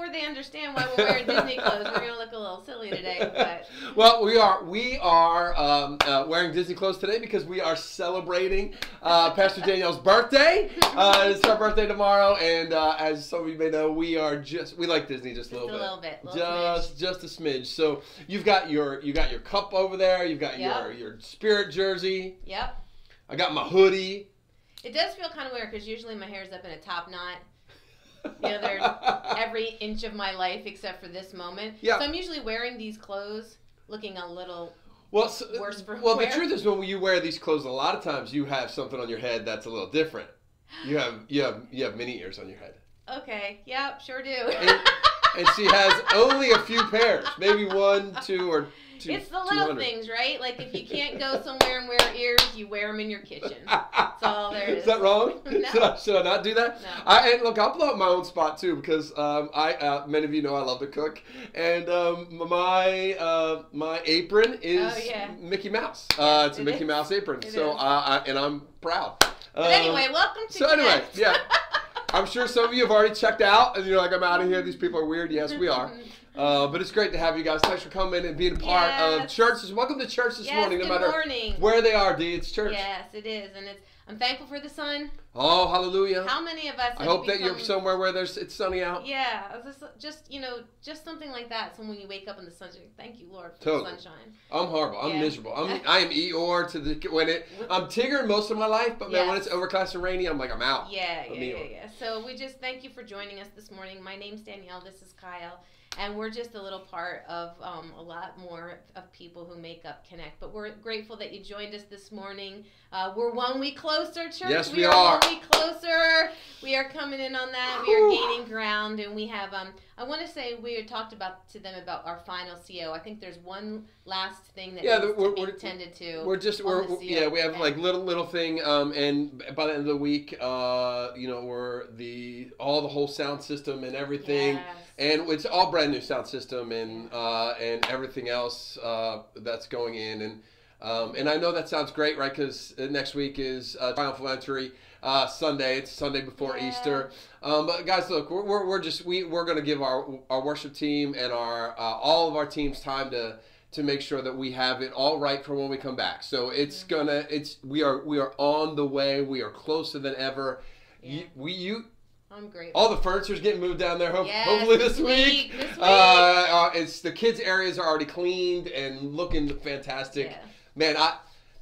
before they understand why we're wearing Disney clothes, we're gonna look a little silly today. But Well, we are we are um, uh, wearing Disney clothes today because we are celebrating uh, Pastor Danielle's birthday. Uh, it's her birthday tomorrow, and uh, as some of you may know, we are just we like Disney just a just a little bit. little bit, little just just a smidge. So you've got your you got your cup over there. You've got Yep. your your spirit jersey. Yep. I got my hoodie. It does feel kind of weird because usually my hair's up in a top knot. You know, they're every inch of my life except for this moment. Yeah. So I'm usually wearing these clothes, looking a little. well, so, Worse for well, the truth is, when you wear these clothes, a lot of times you have something on your head that's a little different. You have you have you have mini ears on your head. Okay. Yep. Sure do. And- and she has only a few pairs, maybe one, two, or two. it's the little 200. things, right? Like if you can't go somewhere and wear ears, you wear them in your kitchen. That's all there Is is. that wrong? No. Should, I, should I not do that? No. I and look, I'll blow up my own spot too because um, I uh, many of you know I love to cook, and um, my uh, my apron is Oh, yeah. Mickey Mouse. Uh, it's a Mickey is. Mouse apron, It so I, and I'm proud. But Um, anyway, welcome to so anyway, yeah. I'm sure some of you have already checked out, and you're like, I'm out of here. These people are weird. Yes, we are. Uh, but it's great to have you guys. Thanks for coming and being a part of Yes. church. Welcome to church this yes, morning, no good matter morning. where they are. D, it's church. Yes, it is, and it's. I'm thankful for the sun. Oh, hallelujah! How many of us? I hope that you're somewhere where there's it's sunny out. Yeah, just, just you know, just something like that. So when you wake up in the sunshine, thank you, Lord, for Totally. the sunshine. I'm horrible. I'm Yeah. miserable. I'm I am Eeyore to the when it. I'm Tigger most of my life, but man, when it's overcast and rainy, I'm like I'm out. Yeah, yeah, yeah, yeah. So we just thank you for joining us this morning. My name's Danielle. This is Kyle. And we're just a little part of um, a lot more of people who make up Connect. But we're grateful that you joined us this morning. Uh, we're one week closer, church. Yes, we are, are. one week closer. We are coming in on that. We are gaining ground, and we have. Um, I want to say we had talked about to them about our final CO. I think there's one last thing that Yeah, needs we're- to be we're- tended to. We're just we're yeah we have like little little thing um and by the end of the week uh you know we're the all the whole sound system and everything Yes. And it's all brand new sound system and uh and everything else uh that's going in and um and I know that sounds great right because next week is uh, triumphal entry uh Sunday it's Sunday before Yeah. Easter um, but guys, look, we're, we're, we're just we we're gonna give our our worship team and our uh, all of our teams time to to make sure that we have it all right for when we come back. So it's Mm-hmm. gonna it's we are we are on the way. We are closer than ever. Yeah. You, we you I'm grateful. all the furniture's getting moved down there. Hope, Yes, hopefully this, this week. week, this Uh, uh, it's the kids' areas are already cleaned and looking fantastic. Yeah. Man, I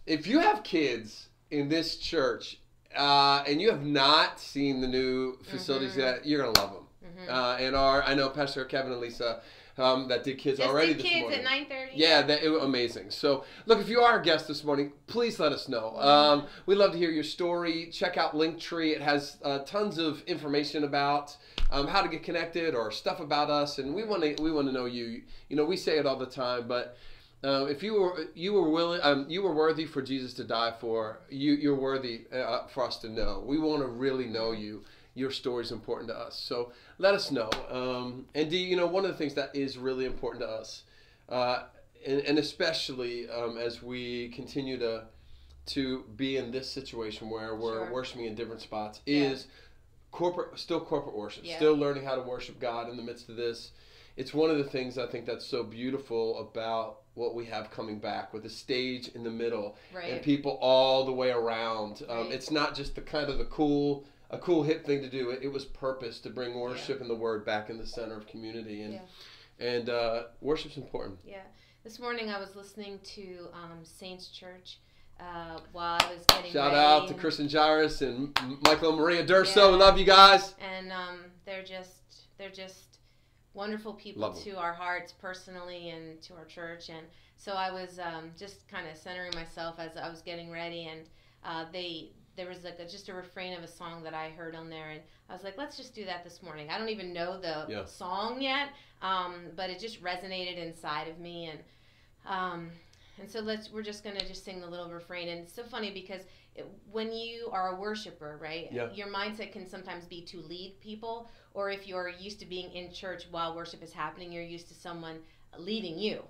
if you have kids in this church uh, and you have not seen the new facilities Mhm. yet, you're gonna love them. Mhm. Uh, and our I know Pastor Kevin and Lisa um, that did kids Just already did this kids morning. at nine thirty. Yeah, that it amazing. So, look, if you are a guest this morning, please let us know. Um, we'd love to hear your story. Check out Linktree; it has uh, tons of information about um, how to get connected or stuff about us, and we want to we want to know you. You know, we say it all the time, but. Uh, if you were you were willing um, you were worthy for Jesus to die for you you're worthy uh, for us to know we want to really know you your story is important to us so let us know um, and do you know one of the things that is really important to us uh, and, and especially um, as we continue to to be in this situation where we're Sure. worshiping in different spots Yeah. is corporate still corporate worship Yeah. still learning how to worship god in the midst of this it's one of the things i think that's so beautiful about what we have coming back with a stage in the middle Right. and people all the way around um, Right. it's not just the kind of the cool a cool hip thing to do it, it was purpose to bring worship and the word back in the center of community and Yeah. and uh, worship's important Yeah. This morning I was listening to um, Saints Church uh, while I was getting Shout ready. out to and- Kristen Jairus and Michael and Maria Durso. Yeah. Love you guys. and um, they're just they're just wonderful people Love to our hearts personally and to our church and so i was um, just kind of centering myself as i was getting ready and uh, they there was like a, just a refrain of a song that i heard on there and i was like let's just do that this morning i don't even know the Yeah. song yet um, but it just resonated inside of me and um, and so let's we're just gonna just sing the little refrain and it's so funny because it, when you are a worshiper right Yeah. your mindset can sometimes be to lead people or if you're used to being in church while worship is happening you're used to someone leading you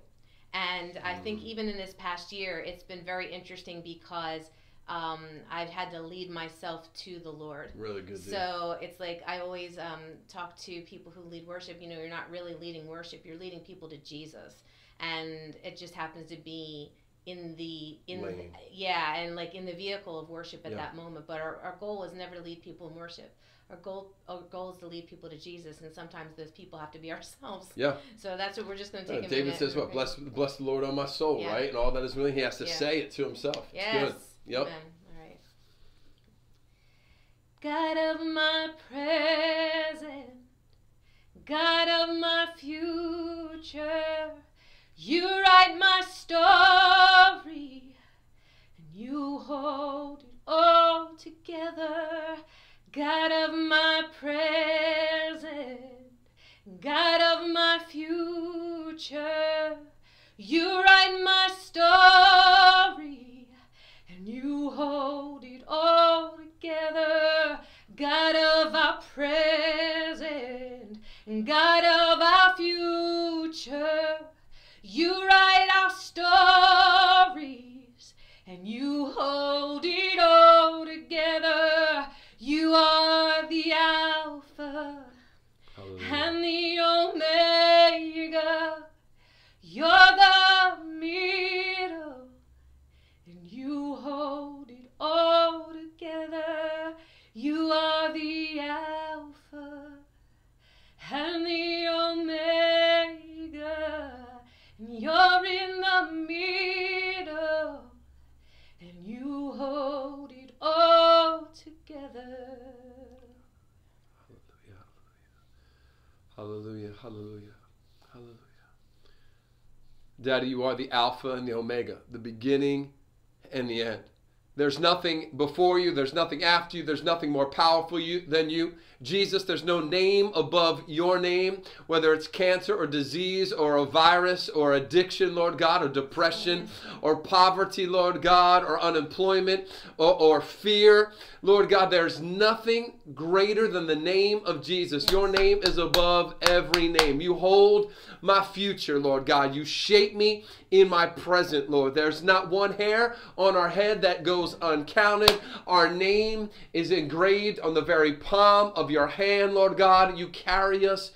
and i think Mm. even in this past year it's been very interesting because um, I've had to lead myself to the Lord. Really good. So it's like I always um, talk to people who lead worship. You know, you're not really leading worship; you're leading people to Jesus, and it just happens to be in the in the, yeah, and like in the vehicle of worship at Yeah. that moment. But our, our goal is never to lead people in worship. Our goal our goal is to lead people to Jesus, and sometimes those people have to be ourselves. Yeah. So that's what we're just going to Uh, take. a David says, "What bless, bless the Lord, on my soul, Yeah. right? And all that is really, he has to Yeah. say it to himself. It's Yes. good. Yep. Amen. All right. God of my present, God of my future, you write my story, and you hold it all together. God of my present, God of my future, you write my story hold it all together. God of our present, and God of our future, you write our stories, and you hold it all together. You are the Alpha Hallelujah. and the Omega. And the Omega, and you're in the middle, and you hold it all together. Hallelujah. Hallelujah. Hallelujah. Daddy, you are the Alpha and the Omega, the beginning and the end. There's nothing before you, there's nothing after you, there's nothing more powerful you, than you. Jesus, there's no name above your name, whether it's cancer or disease or a virus or addiction, Lord God, or depression or poverty, Lord God, or unemployment or, or fear. Lord God, there's nothing greater than the name of Jesus. Your name is above every name. You hold my future, Lord God. You shape me in my present, Lord. There's not one hair on our head that goes uncounted. Our name is engraved on the very palm of your hand, Lord God. You carry us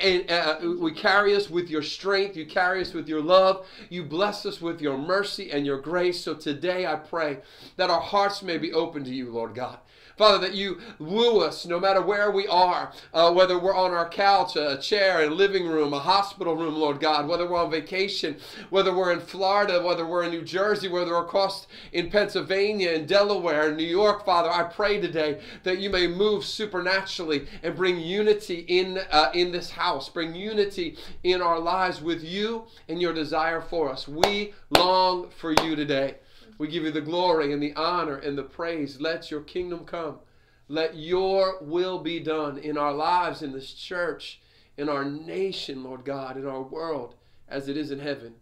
and uh, we carry us with your strength. You carry us with your love. You bless us with your mercy and your grace. So today I pray that our hearts may be open to you, Lord God. Father, that you woo us no matter where we are, uh, whether we're on our couch, a chair, a living room, a hospital room, Lord God, whether we're on vacation, whether we're in Florida, whether we're in New Jersey, whether we're across in Pennsylvania, in Delaware, in New York, Father, I pray today that you may move supernaturally and bring unity in, uh, in this house, bring unity in our lives with you and your desire for us. We long for you today. We give you the glory and the honor and the praise. Let your kingdom come. Let your will be done in our lives, in this church, in our nation, Lord God, in our world, as it is in heaven.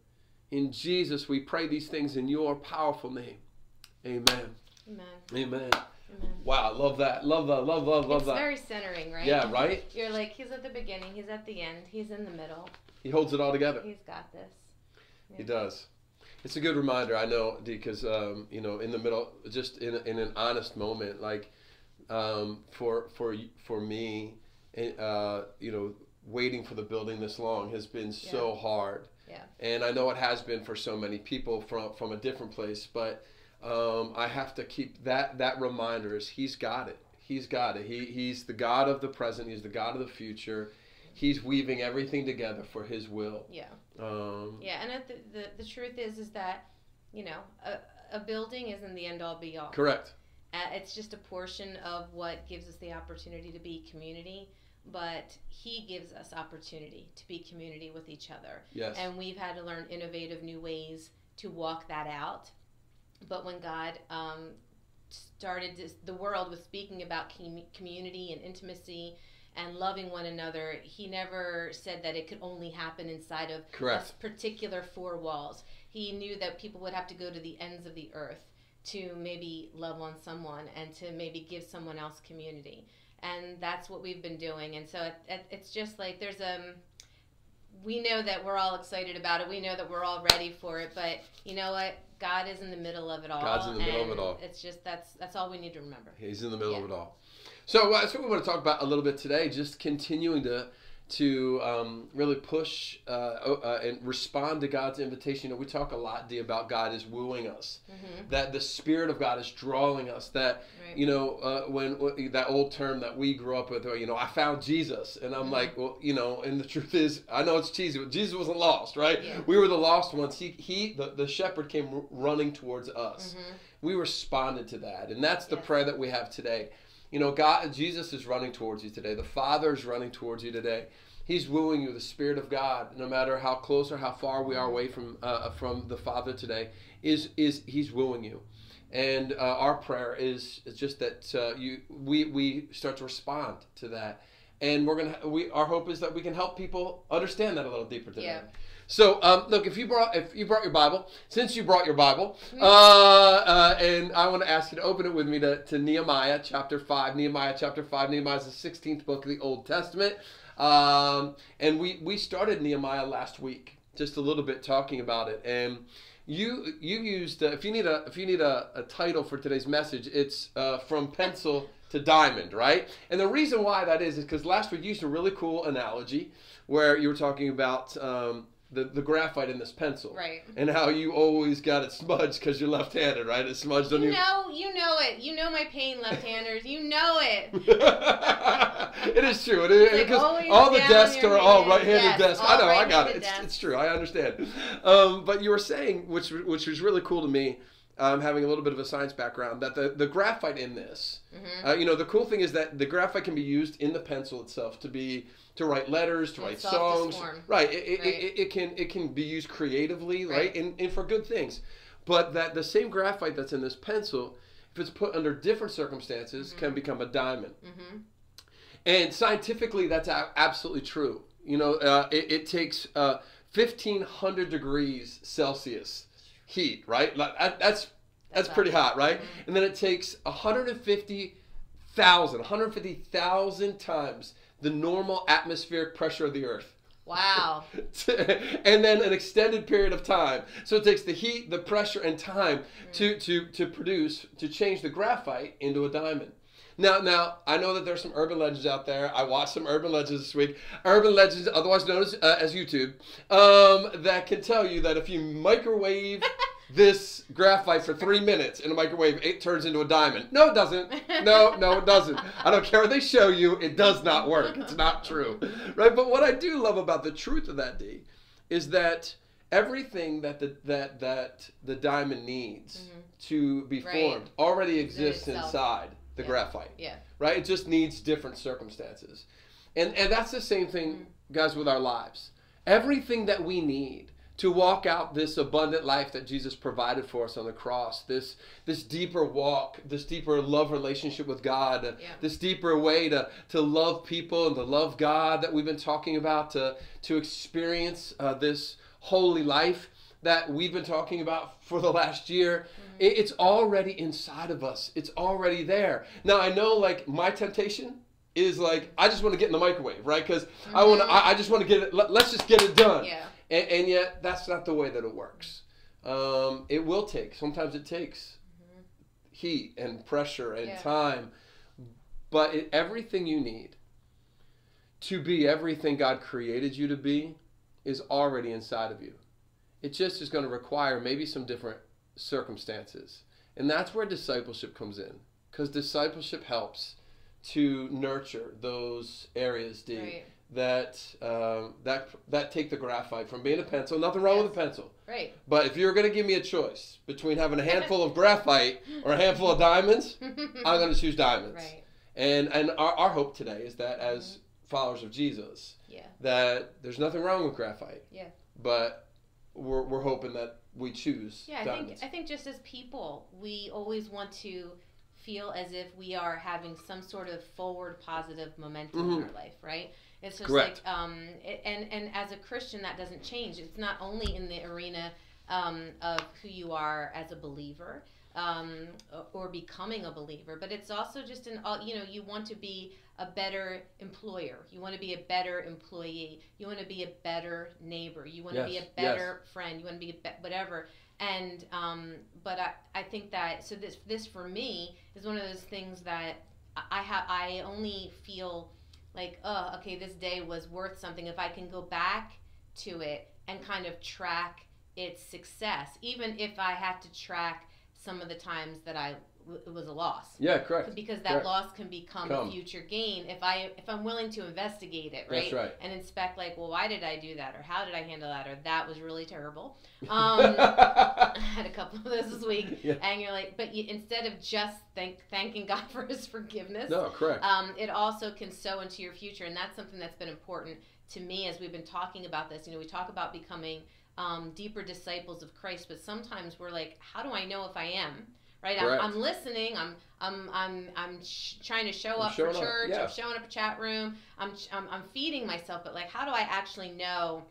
In Jesus, we pray these things in your powerful name. Amen. Amen. Amen. Amen. Wow, love that. Love that. Love, love, love it's that. very centering, right? Yeah, right? You're like, he's at the beginning, he's at the end, he's in the middle, He holds it all together. he's got this. He does. It's a good reminder, I know, because um, you know, in the middle, just in, in an honest moment, like um, for for for me, eh, uh, you know, waiting for the building this long has been so hard. Yeah. And I know it has been for so many people from from a different place, but um, I have to keep that that reminder is He's got it. He's got it. He he's the God of the present. He's the God of the future. He's weaving everything together for His will. Yeah. Um, Yeah, and the, the the truth is is that, you know, a, a building isn't the end all be all. Correct. Uh, it's just a portion of what gives us the opportunity to be community, but he gives us opportunity to be community with each other. Yes. And we've had to learn innovative new ways to walk that out. But when God um, started, this, the world was speaking about com- community and intimacy and loving one another, he never said that it could only happen inside of Correct. particular four walls. He knew that people would have to go to the ends of the earth to maybe love on someone and to maybe give someone else community. And that's what we've been doing. And so it, it, it's just like there's a we know that we're all excited about it. We know that we're all ready for it. But you know what? God is in the middle of it all. God's in the middle of it all. It's just that's that's all we need to remember. He's in the middle of it all. So uh, that's what we want to talk about a little bit today. Just continuing to to um, really push uh, uh, and respond to God's invitation. You know, we talk a lot, Dee, about God is wooing us. hmm That the Spirit of God is drawing us. That Right. you know, uh, when, when that old term that we grew up with, you know, I found Jesus, and I'm Mhm. like, well, you know, and the truth is, I know it's cheesy, but Jesus wasn't lost, right? Yeah. We were the lost ones. He, he, the, the shepherd came r- running towards us. hmm We responded to that, and that's the Yes. prayer that we have today. You know, God, Jesus is running towards you today. The Father is running towards you today. He's wooing you. The Spirit of God, no matter how close or how far we are away from uh, from the Father today, is is He's wooing you. And uh, our prayer is, is just that uh, you we we start to respond to that, and we're gonna we our hope is that we can help people understand that a little deeper today. Yeah. So um, look, if you brought if you brought your Bible, since you brought your Bible, Mhm. uh, uh, and I want to ask you to open it with me to, to Nehemiah chapter five. Nehemiah chapter five. Nehemiah is the sixteenth book of the Old Testament, um, and we we started Nehemiah last week, just a little bit talking about it. And you you used uh, if you need a if you need a, a title for today's message, it's uh, from pencil to diamond, right? And the reason why that is is because last week you used a really cool analogy where you were talking about um, the the graphite in this pencil Right. and how you always got it smudged because you're left-handed, right? It's smudged on You you. know, you know it. You know my pain, left-handers. You know it. it is true. It is, Like because all the desks are all hand. right-handed Yes, desks. I know. I got it. It's, it's true. I understand. Um, but you were saying, which which was really cool to me, um, having a little bit of a science background, that the, the graphite in this, hmm uh, you know, the cool thing is that the graphite can be used in the pencil itself to be to write letters, to In write songs. form. Right. It, it, Right. It, it can it can be used creatively, right, Right. And, and for good things. But that the same graphite that's in this pencil, if it's put under different circumstances, Mhm. can become a diamond. hmm And scientifically, that's a- absolutely true. You know, uh, it, it takes uh, 1500 degrees Celsius heat, right? That's that's pretty hot, right? Mhm. And then it takes 150,000, 150,000 times the normal atmospheric pressure of the Earth. Wow. and then an extended period of time. So it takes the heat, the pressure, and time to, to, to produce, to change the graphite into a diamond. Now, now I know that there's some urban legends out there. I watched some urban legends this week. Urban legends, otherwise known as, uh, as YouTube, um, that can tell you that if you microwave this graphite for three minutes in a microwave, it turns into a diamond. No, it doesn't. No, no, it doesn't. I don't care what they show you. It does not work. It's not true, right? But what I do love about the truth of that, D, is that everything that the that that the diamond needs Mhm. to be Right. formed already exists inside the Yeah. graphite Yeah. right? It just needs different circumstances. And and that's the same thing, guys, with our lives. Everything that we need to walk out this abundant life that Jesus provided for us on the cross, this this deeper walk, this deeper love relationship with God, Yeah. this deeper way to to love people and to love God that we've been talking about, to to experience uh, this holy life that we've been talking about for the last year. It, it's already inside of us. It's already there. Now I know, like my temptation is like I just want to get in the microwave, right? Because I want to. I, I just want to get it. Let, let's just get it done. Yeah. And, and yet that's not the way that it works. Um, it will take. Sometimes it takes heat and pressure and Yeah. time, but it, everything you need to be everything God created you to be is already inside of you. It just is going to require maybe some different circumstances. And that's where discipleship comes in. Because discipleship helps to nurture those areas, D, Right. that um, that that take the graphite from being a pencil. Nothing wrong with a pencil. Right. But if you're going to give me a choice between having a handful of graphite or a handful of diamonds, I'm going to choose diamonds. right. And and our, our hope today is that as followers of Jesus, Yeah. that there's nothing wrong with graphite. Yeah. But we're, we're hoping that we choose Yeah, I think I think just as people, we always want to feel as if we are having some sort of forward positive momentum in Mhm. our life, right? It's just Correct. like um it, and and as a Christian that doesn't change. It's not only in the arena um, of who you are as a believer um, or- or becoming a believer, but it's also just an all you know you want to be a better employer. You want to be a better employee. You want to be a better neighbor. You want to be a better friend. You want to be a be- whatever. And um, but I, I think that so this this for me is one of those things that I- I have I only feel like oh okay this day was worth something if I can go back to it and kind of track its success even if I have to track some of the times that I it was a loss Yeah, correct. because that Correct. loss can become Come. a future gain if I if I'm willing to investigate it right That's right. and inspect like well why did I do that or how did I handle that or that was really terrible um, I had a couple of those this week Yeah. and you're like but you, instead of just thank, thanking God for his forgiveness no, correct. um, it also can sow into your future and that's something that's been important to me as we've been talking about this you know we talk about becoming um, deeper disciples of christ but sometimes we're like how do i know if i am right? I'm, I'm listening. I'm i'm i'm, I'm sh- trying to show I'm up for up, church. Yeah. i'm showing up a chat room. I'm, I'm i'm feeding myself but like how do i actually know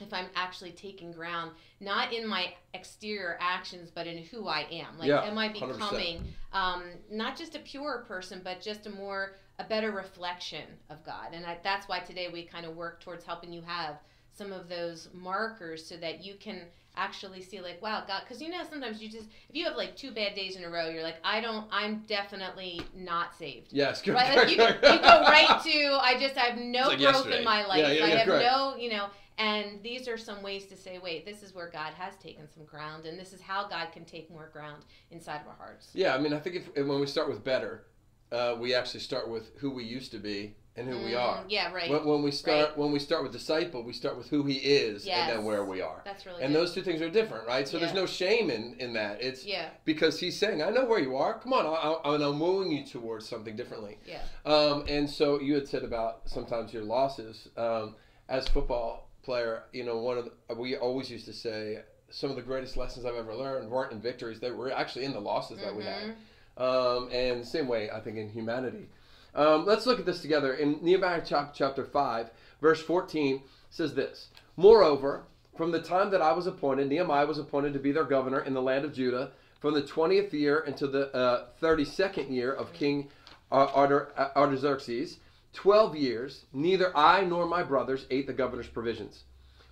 if i'm actually taking ground not in my exterior actions but in who i am? Like Yeah, am i becoming um, not just a pure person, but just a more a better reflection of God. And I, that's why today we kind of work towards helping you have some of those markers so that you can actually see like wow god because you know sometimes you just if you have like two bad days in a row you're like i don't i'm definitely not saved yes, correct. right like you, you go right to i just I have no like growth yesterday. in my life Yeah, yeah, i have correct. no you know and these are some ways to say wait this is where god has taken some ground and this is how god can take more ground inside of our hearts Yeah, I mean, I think if when we start with better, uh, we actually start with who we used to be and who we Mm, are. yeah right When, when we start when we start with disciple, we start with who he is and then where we are. that's really And good. those two things are different, right? So there's no shame in, in that. It's yeah because he's saying, "I know where you are. Come on, I, I, and I'm moving you towards something differently." yeah Um, and so you had said about sometimes your losses um, as football player. You know, one of the, we always used to say some of the greatest lessons I've ever learned weren't in victories; they were actually in the losses that we had. Mhm. Um, and same way, I think in humanity. Um, let's look at this together. In Nehemiah chap- chapter 5, verse 14 says this Moreover, from the time that I was appointed, Nehemiah was appointed to be their governor in the land of Judah, from the 20th year until the uh, 32nd year of King uh, Artaxerxes, 12 years, neither I nor my brothers ate the governor's provisions.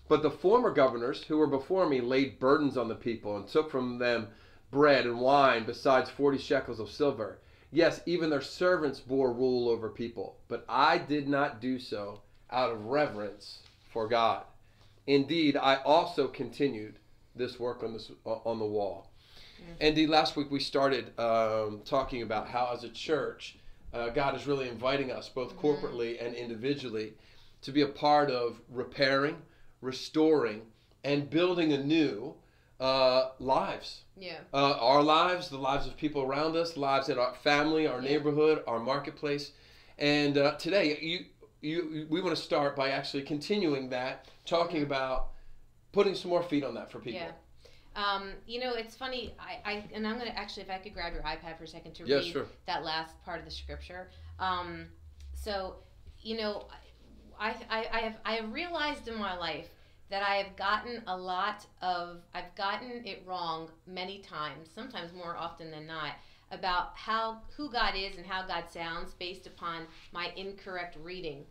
But the former governors who were before me laid burdens on the people and took from them bread and wine, besides forty shekels of silver. Yes, even their servants bore rule over people. But I did not do so out of reverence for God. Indeed, I also continued this work on this on the wall. Indeed, last week we started um, talking about how, as a church, uh, God is really inviting us, both corporately and individually, to be a part of repairing, restoring, and building anew uh, lives yeah uh, our lives, the lives of people around us, lives in our family, our Yeah. neighborhood, our marketplace. And uh, today, you, you, we want to start by actually continuing that, talking about putting some more feet on that for people. Yeah. Um, you know, it's funny. I, I and I'm gonna actually, if I could grab your iPad for a second to Yeah, read sure. that last part of the scripture. Um, so, you know, I, I, I have I have realized in my life that I have gotten a lot of I've gotten it wrong many times, sometimes more often than not, about how who God is and how God sounds based upon my incorrect reading.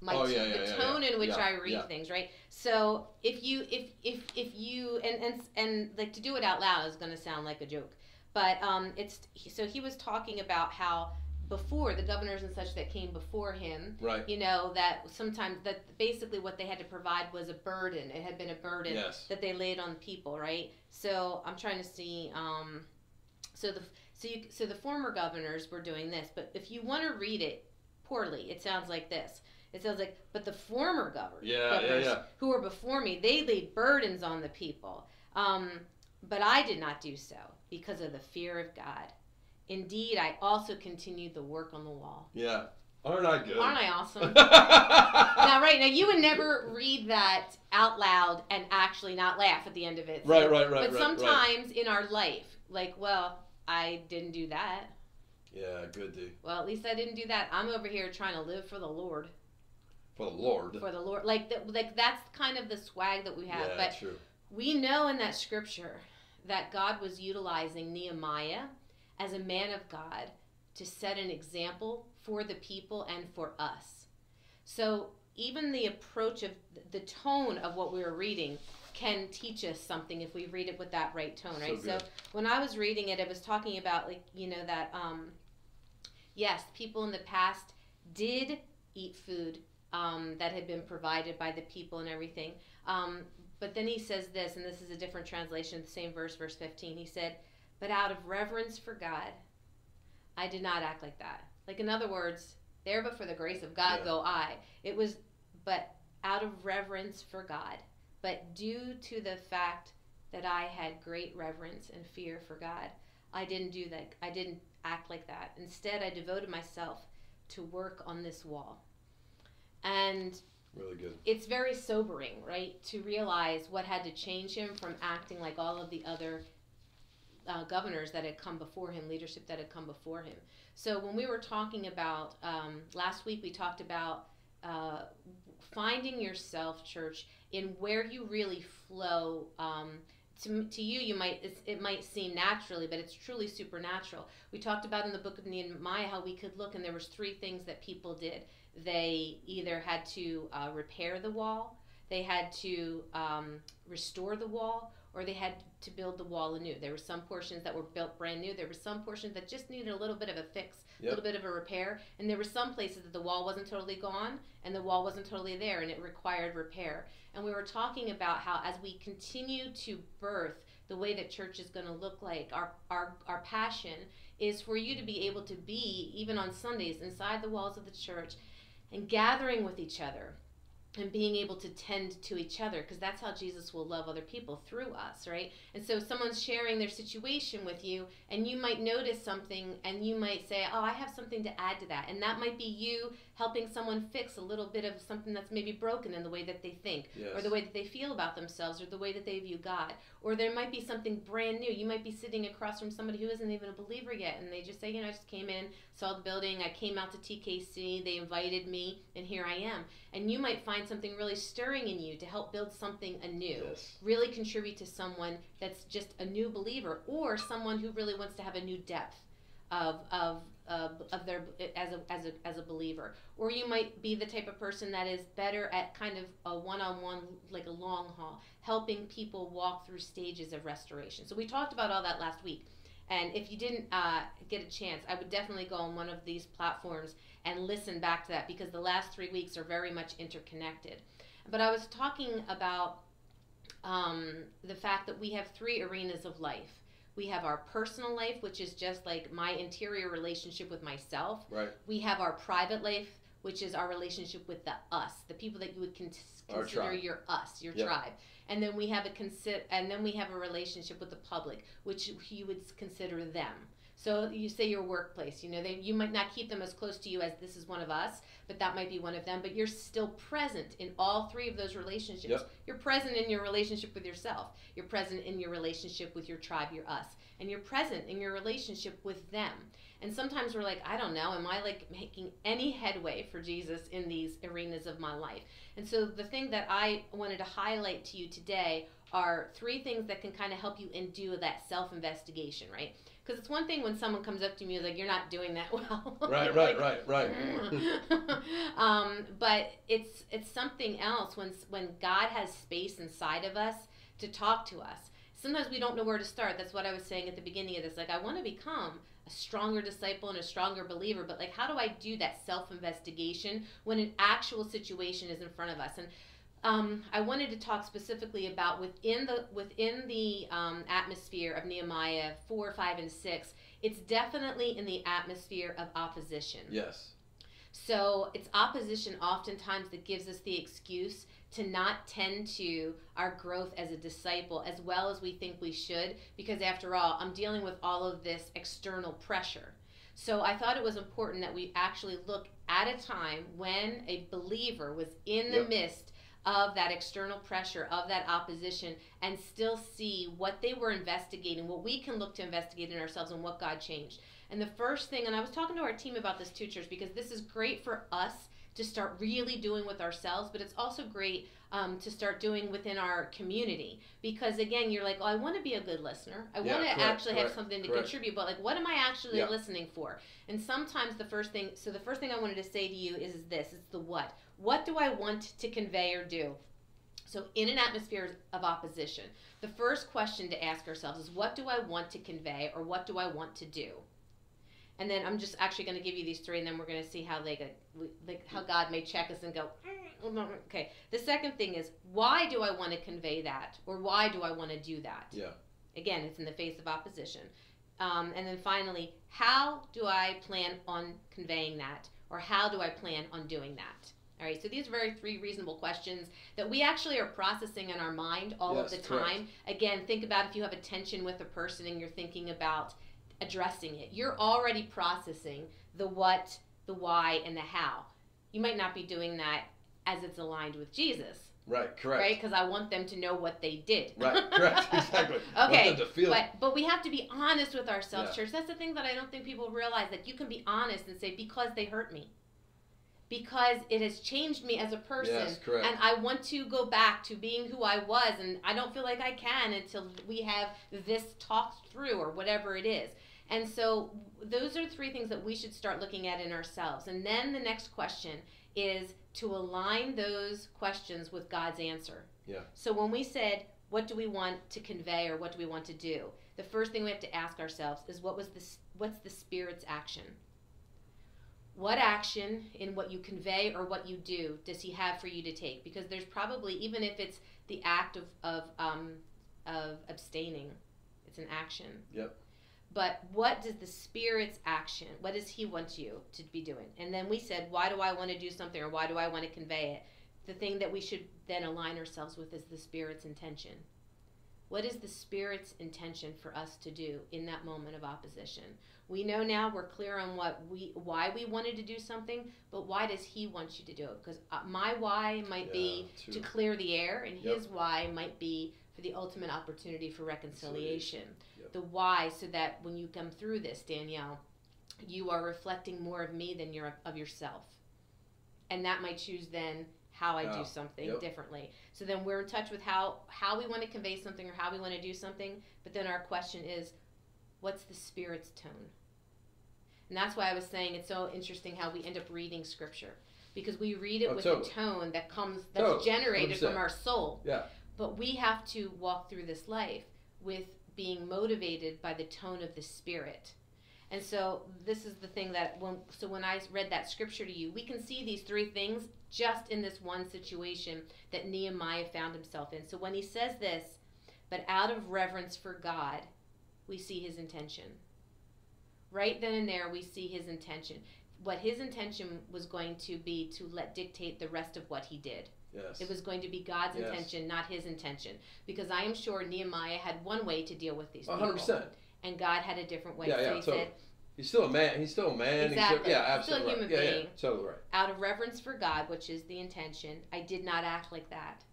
My Oh, yeah, yeah, the yeah, tone in which I read things, right? So if you if if if you and and and like to do it out loud is going to sound like a joke, but um, it's so he was talking about how before the governors and such that came before him, Right. you know that sometimes that basically what they had to provide was a burden. It had been a burden Yes. that they laid on people, right? So I'm trying to see. Um, so the so you so the former governors were doing this, but if you want to read it poorly, it sounds like this. It sounds like, but the former governors, Yeah, yeah, yeah. who were before me, they laid burdens on the people. Um, but I did not do so because of the fear of God. Indeed, I also continued the work on the wall. Yeah. Aren't I good? Aren't I awesome? now, right now, you would never read that out loud and actually not laugh at the end of it. So- right, right, right, but right, right. sometimes in our life, like, well, I didn't do that. Yeah, good, dude. Well, at least I didn't do that. I'm over here trying to live for the Lord, For the Lord. for the Lord. Like, the, like that's kind of the swag that we have. yeah, but true. we know in that scripture that God was utilizing Nehemiah as a man of God to set an example for the people and for us. So even the approach of the tone of what we were reading can teach us something if we read it with that right tone, right? So, good. when I was reading it, it was talking about like you know that um, yes, people in the past did eat food um, that had been provided by the people and everything. Um, but then he says this, and this is a different translation, the same verse, verse 15. He said, But out of reverence for God, I did not act like that. Like, in other words, there but for the grace of God Yeah. go I. It was, but out of reverence for God, but due to the fact that I had great reverence and fear for God, I didn't do that. I didn't act like that. Instead, I devoted myself to work on this wall. And Really good. it's very sobering, right, to realize what had to change him from acting like all of the other uh, governors that had come before him, leadership that had come before him. So when we were talking about um, last week, we talked about uh, finding yourself, church, in where you really flow. Um, to, to you, you might it might seem naturally, but it's truly supernatural. We talked about in the book of Nehemiah how we could look, and there was three things that people did they either had to uh, repair the wall, they had to um, restore the wall, or they had to build the wall anew. There were some portions that were built brand new. There were some portions that just needed a little bit of a fix, a Yep. little bit of a repair, and there were some places that the wall wasn't totally gone and the wall wasn't totally there, and it required repair. And we were talking about how as we continue to birth the way that church is going to look like, our our our passion is for you to be able to be even on Sundays inside the walls of the church and gathering with each other and being able to tend to each other because that's how Jesus will love other people through us, right? And so someone's sharing their situation with you and you might notice something and you might say, "Oh, I have something to add to that." And that might be you helping someone fix a little bit of something that's maybe broken in the way that they think Yes. or the way that they feel about themselves or the way that they view God. Or there might be something brand new. You might be sitting across from somebody who isn't even a believer yet and they just say, "You know, I just came in, saw the building, I came out to TKC, they invited me, and here I am." And you might find something really stirring in you to help build something anew. Yes. really contribute to someone that's just a new believer or someone who really wants to have a new depth of of of, of their as a, as a as a believer. Or you might be the type of person that is better at kind of a one-on-one like a long haul helping people walk through stages of restoration. So we talked about all that last week and if you didn't uh, get a chance i would definitely go on one of these platforms and listen back to that because the last three weeks are very much interconnected but i was talking about um, the fact that we have three arenas of life. We have our personal life, which is just like my interior relationship with myself. Right. We have our private life, which is our relationship with the us, the people that you would con- consider your us, your Yep. tribe. And then we have a consi- and then we have a relationship with the public, which you would consider them. So you say your workplace, you know, they, you might not keep them as close to you as this is one of us, but that might be one of them. But you're still present in all three of those relationships. Yep. You're present in your relationship with yourself. You're present in your relationship with your tribe, your us. And you're present in your relationship with them. And sometimes we're like, I don't know, am I like making any headway for Jesus in these arenas of my life? And so the thing that I wanted to highlight to you today are three things that can kind of help you and do that self investigation, right? Because it's one thing when someone comes up to me is like, You're not doing that well. Right. Like, Right. Right. Right. um, but it's it's something else when when God has space inside of us to talk to us. Sometimes we don't know where to start. That's what I was saying at the beginning of this. Like I want to become a stronger disciple and a stronger believer, but like how do I do that self investigation when an actual situation is in front of us? And um, I wanted to talk specifically about within the within the um, atmosphere of Nehemiah four, five, and six. It's definitely in the atmosphere of opposition. Yes. So it's opposition oftentimes that gives us the excuse to not tend to our growth as a disciple as well as we think we should, because after all, I'm dealing with all of this external pressure. So I thought it was important that we actually look at a time when a believer was in the Yep. midst of that external pressure, of that opposition, and still see what they were investigating, what we can look to investigate in ourselves, and what God changed. And the first thing, and I was talking to our team about this too, church, because this is great for us to start really doing with ourselves, but it's also great um, to start doing within our community because again, you're like, oh, I want to be a good listener. I Yeah, want to correct, actually have something to correct. contribute, but like, what am I actually Yeah. listening for? And sometimes the first thing, so the first thing I wanted to say to you is, is this: it's the what. What do I want to convey or do? So, in an atmosphere of opposition, the first question to ask ourselves is, what do I want to convey or what do I want to do? And then I'm just actually going to give you these three, and then we're going to see how they get, like how God may check us and go. "Mm, Okay. The second thing is, why do I want to convey that, or why do I want to do that? Yeah. Again, it's in the face of opposition. Um, and then finally, how do I plan on conveying that, or how do I plan on doing that? All right. So these are very three reasonable questions that we actually are processing in our mind all Yes, of the correct. time. Again, think about if you have a tension with a person and you're thinking about addressing it. You're already processing the what, the why, and the how. You might not be doing that as it's aligned with Jesus, Right. Correct. right? Because I want them to know what they did. Right. Correct. Exactly. Want Okay, them to feel. But but we have to be honest with ourselves, Yeah. church. That's the thing that I don't think people realize that you can be honest and say because they hurt me. Because it has changed me as a person Yes. Correct. and I want to go back to being who I was and I don't feel like I can until we have this talked through or whatever it is. And so those are three things that we should start looking at in ourselves. And then the next question is to align those questions with God's answer. Yeah. So when we said what do we want to convey or what do we want to do? The first thing we have to ask ourselves is what was this what's the spirit's action? What action in what you convey or what you do does he have for you to take? Because there's probably even if it's the act of of um, of abstaining, it's an action. Yep. But what does the spirit's action? What does he want you to be doing? And then we said, why do I want to do something or why do I want to convey it? The thing that we should then align ourselves with is the spirit's intention. What is the spirit's intention for us to do in that moment of opposition? We know now we're clear on what we why we wanted to do something, but why does he want you to do it? Because uh, my why might be Yeah, to clear the air, and Yep. his why might be for the ultimate opportunity for reconciliation. Yep. The why, so that when you come through this, Danielle, you are reflecting more of me than you're of yourself, and that might choose then how I do oh, something Yep. differently. So then we're in touch with how how we want to convey something or how we want to do something. But then our question is, what's the spirit's tone? And that's why I was saying it's so interesting how we end up reading scripture because we read it Oh, with totally. a tone that comes that's Totally. generated 100%. from our soul. Yeah. But we have to walk through this life with being motivated by the tone of the spirit. And so this is the thing that when so when I read that scripture to you, we can see these three things just in this one situation that Nehemiah found himself in. So when he says this, but out of reverence for God, we see his intention. Right then and there we see his intention. What his intention was going to be to let dictate the rest of what he did. Yes. It was going to be God's Yes. intention, not his intention. Because I am sure Nehemiah had one way to deal with these A people. hundred percent. And God had a different way. Yeah, so yeah, he totally. said, He's still a man. He's still a man. He's still, yeah, He's still a absolutely. human right. yeah, being. Yeah, totally right. out of reverence for God, which is the intention, I did not act like that.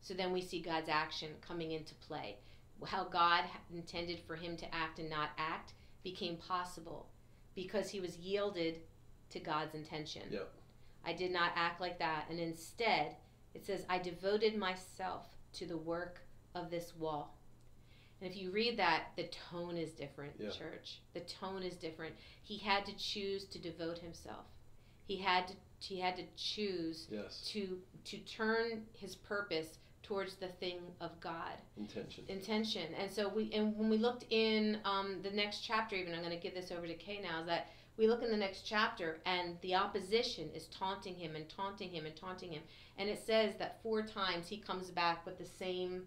So then we see God's action coming into play. How God intended for him to act and not act became possible because he was yielded to God's intention. Yep. I did not act like that. And instead, it says, I devoted myself to the work of this wall. And if you read that, the tone is different, Yeah. church. The tone is different. He had to choose to devote himself. He had to he had to choose Yes. to to turn his purpose towards the thing of God Intention. intention and so we and when we looked in um, the next chapter even i'm going to give this over to kay now is that we look in the next chapter and the opposition is taunting him and taunting him and taunting him and it says that four times he comes back with the same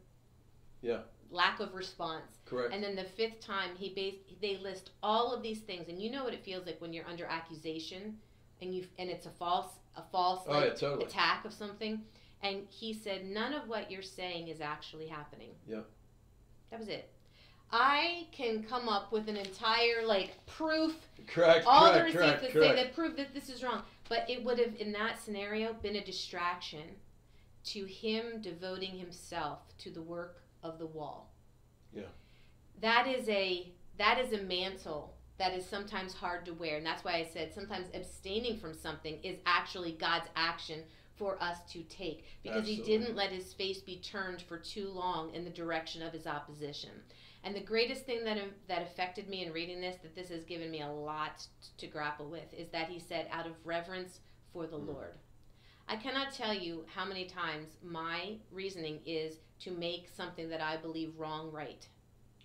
Yeah. lack of response Correct. and then the fifth time he base they list all of these things and you know what it feels like when you're under accusation and you and it's a false a false oh like yeah, totally. attack of something and he said none of what you're saying is actually happening Yeah. that was it i can come up with an entire like proof Correct. all the correct. receipts correct. that say that prove that this is wrong but it would have in that scenario been a distraction to him devoting himself to the work of the wall Yeah. that is a that is a mantle that is sometimes hard to wear. And that's why I said sometimes abstaining from something is actually God's action for us to take because Absolutely. he didn't let his face be turned for too long in the direction of his opposition. And the greatest thing that that affected me in reading this that this has given me a lot to grapple with is that he said out of reverence for the Mm. Lord. I cannot tell you how many times my reasoning is to make something that I believe wrong right.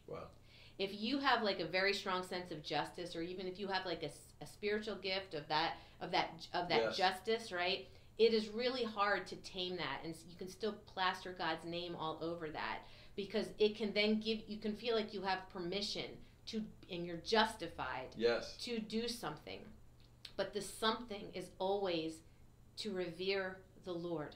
Wow. If you have like a very strong sense of justice, or even if you have like a spiritual gift of that of that of that Yes. justice, right? It is really hard to tame that, and you can still plaster God's name all over that because it can then give you can feel like you have permission to, and you're justified Yes. to do something. But the something is always to revere the Lord.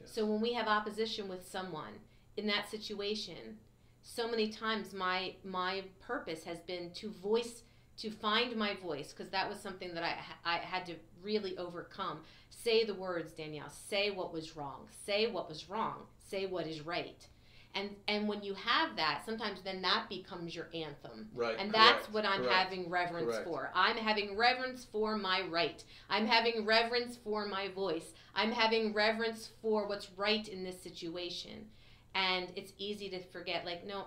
Yes. So when we have opposition with someone in that situation, so many times my my purpose has been to voice to find my voice because that was something that I I had to really overcome. Say the words, Danielle. Say what was wrong. Say what was wrong. Say what is right. And and when you have that, sometimes then that becomes your anthem. Right. And that's correct, what I'm correct. having reverence Correct. for. I'm having reverence for my right. I'm having reverence for my voice. I'm having reverence for what's right in this situation. And it's easy to forget, like, no,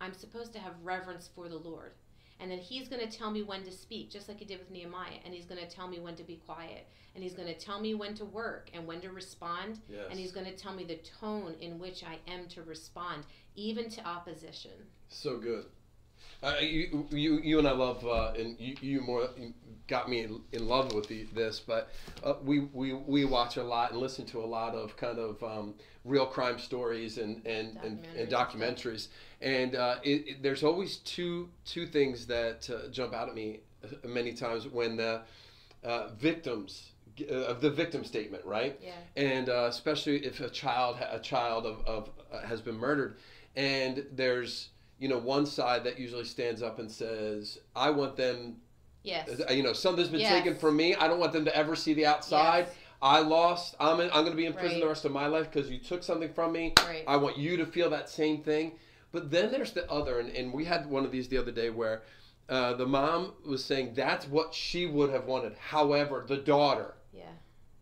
I'm supposed to have reverence for the Lord. And then He's going to tell me when to speak, just like He did with Nehemiah. And He's going to tell me when to be quiet. And He's going to tell me when to work and when to respond. Yes. And He's going to tell me the tone in which I am to respond, even to opposition. So good. Uh, you, you, you and I love, uh, and you, you more you got me in, in love with the, this. But uh, we, we, we watch a lot and listen to a lot of kind of um, real crime stories and and, and, and documentaries. And uh, it, it, there's always two two things that uh, jump out at me many times when the uh, victims uh, of the victim statement, right? Yeah. and uh, especially if a child a child of, of uh, has been murdered and there's you know one side that usually stands up and says i want them Yes. uh, you know something's been Yes. taken from me i don't want them to ever see the outside Yes. i lost i'm, in, I'm going to be in prison Right. the rest of my life because you took something from me Right. i want you to feel that same thing but then there's the other and, and we had one of these the other day where uh, the mom was saying that's what she would have wanted however the daughter yeah.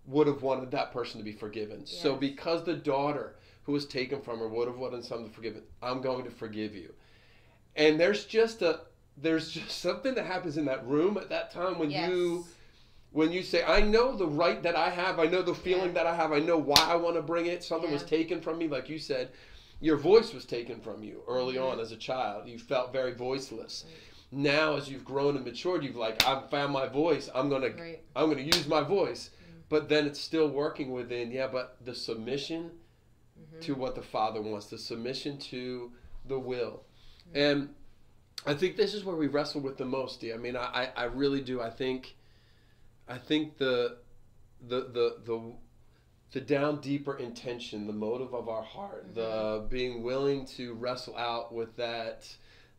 would have wanted that person to be forgiven. So because the daughter who was taken from her would have wanted something forgiven, I'm going to forgive you. And there's just a there's just something that happens in that room at that time when Yes. you when you say, I know the right that I have, I know the feeling Yeah. that I have, I know why I want to bring it. Something was taken from me, like you said. Your voice was taken from you early Mhm. on as a child. You felt very voiceless. Right. Now, as you've grown and matured, you've like, I've found my voice. I'm gonna Right. I'm going to use my voice. Mm. But then it's still working within, yeah, but the submission Mhm. to what the Father wants, the submission to the will. Mm-hmm. And I think this is where we wrestle with the most. I mean, I, I, really do. I think I think the the the the the down deeper intention, the motive of our heart, the Mm-hmm. being willing to wrestle out with that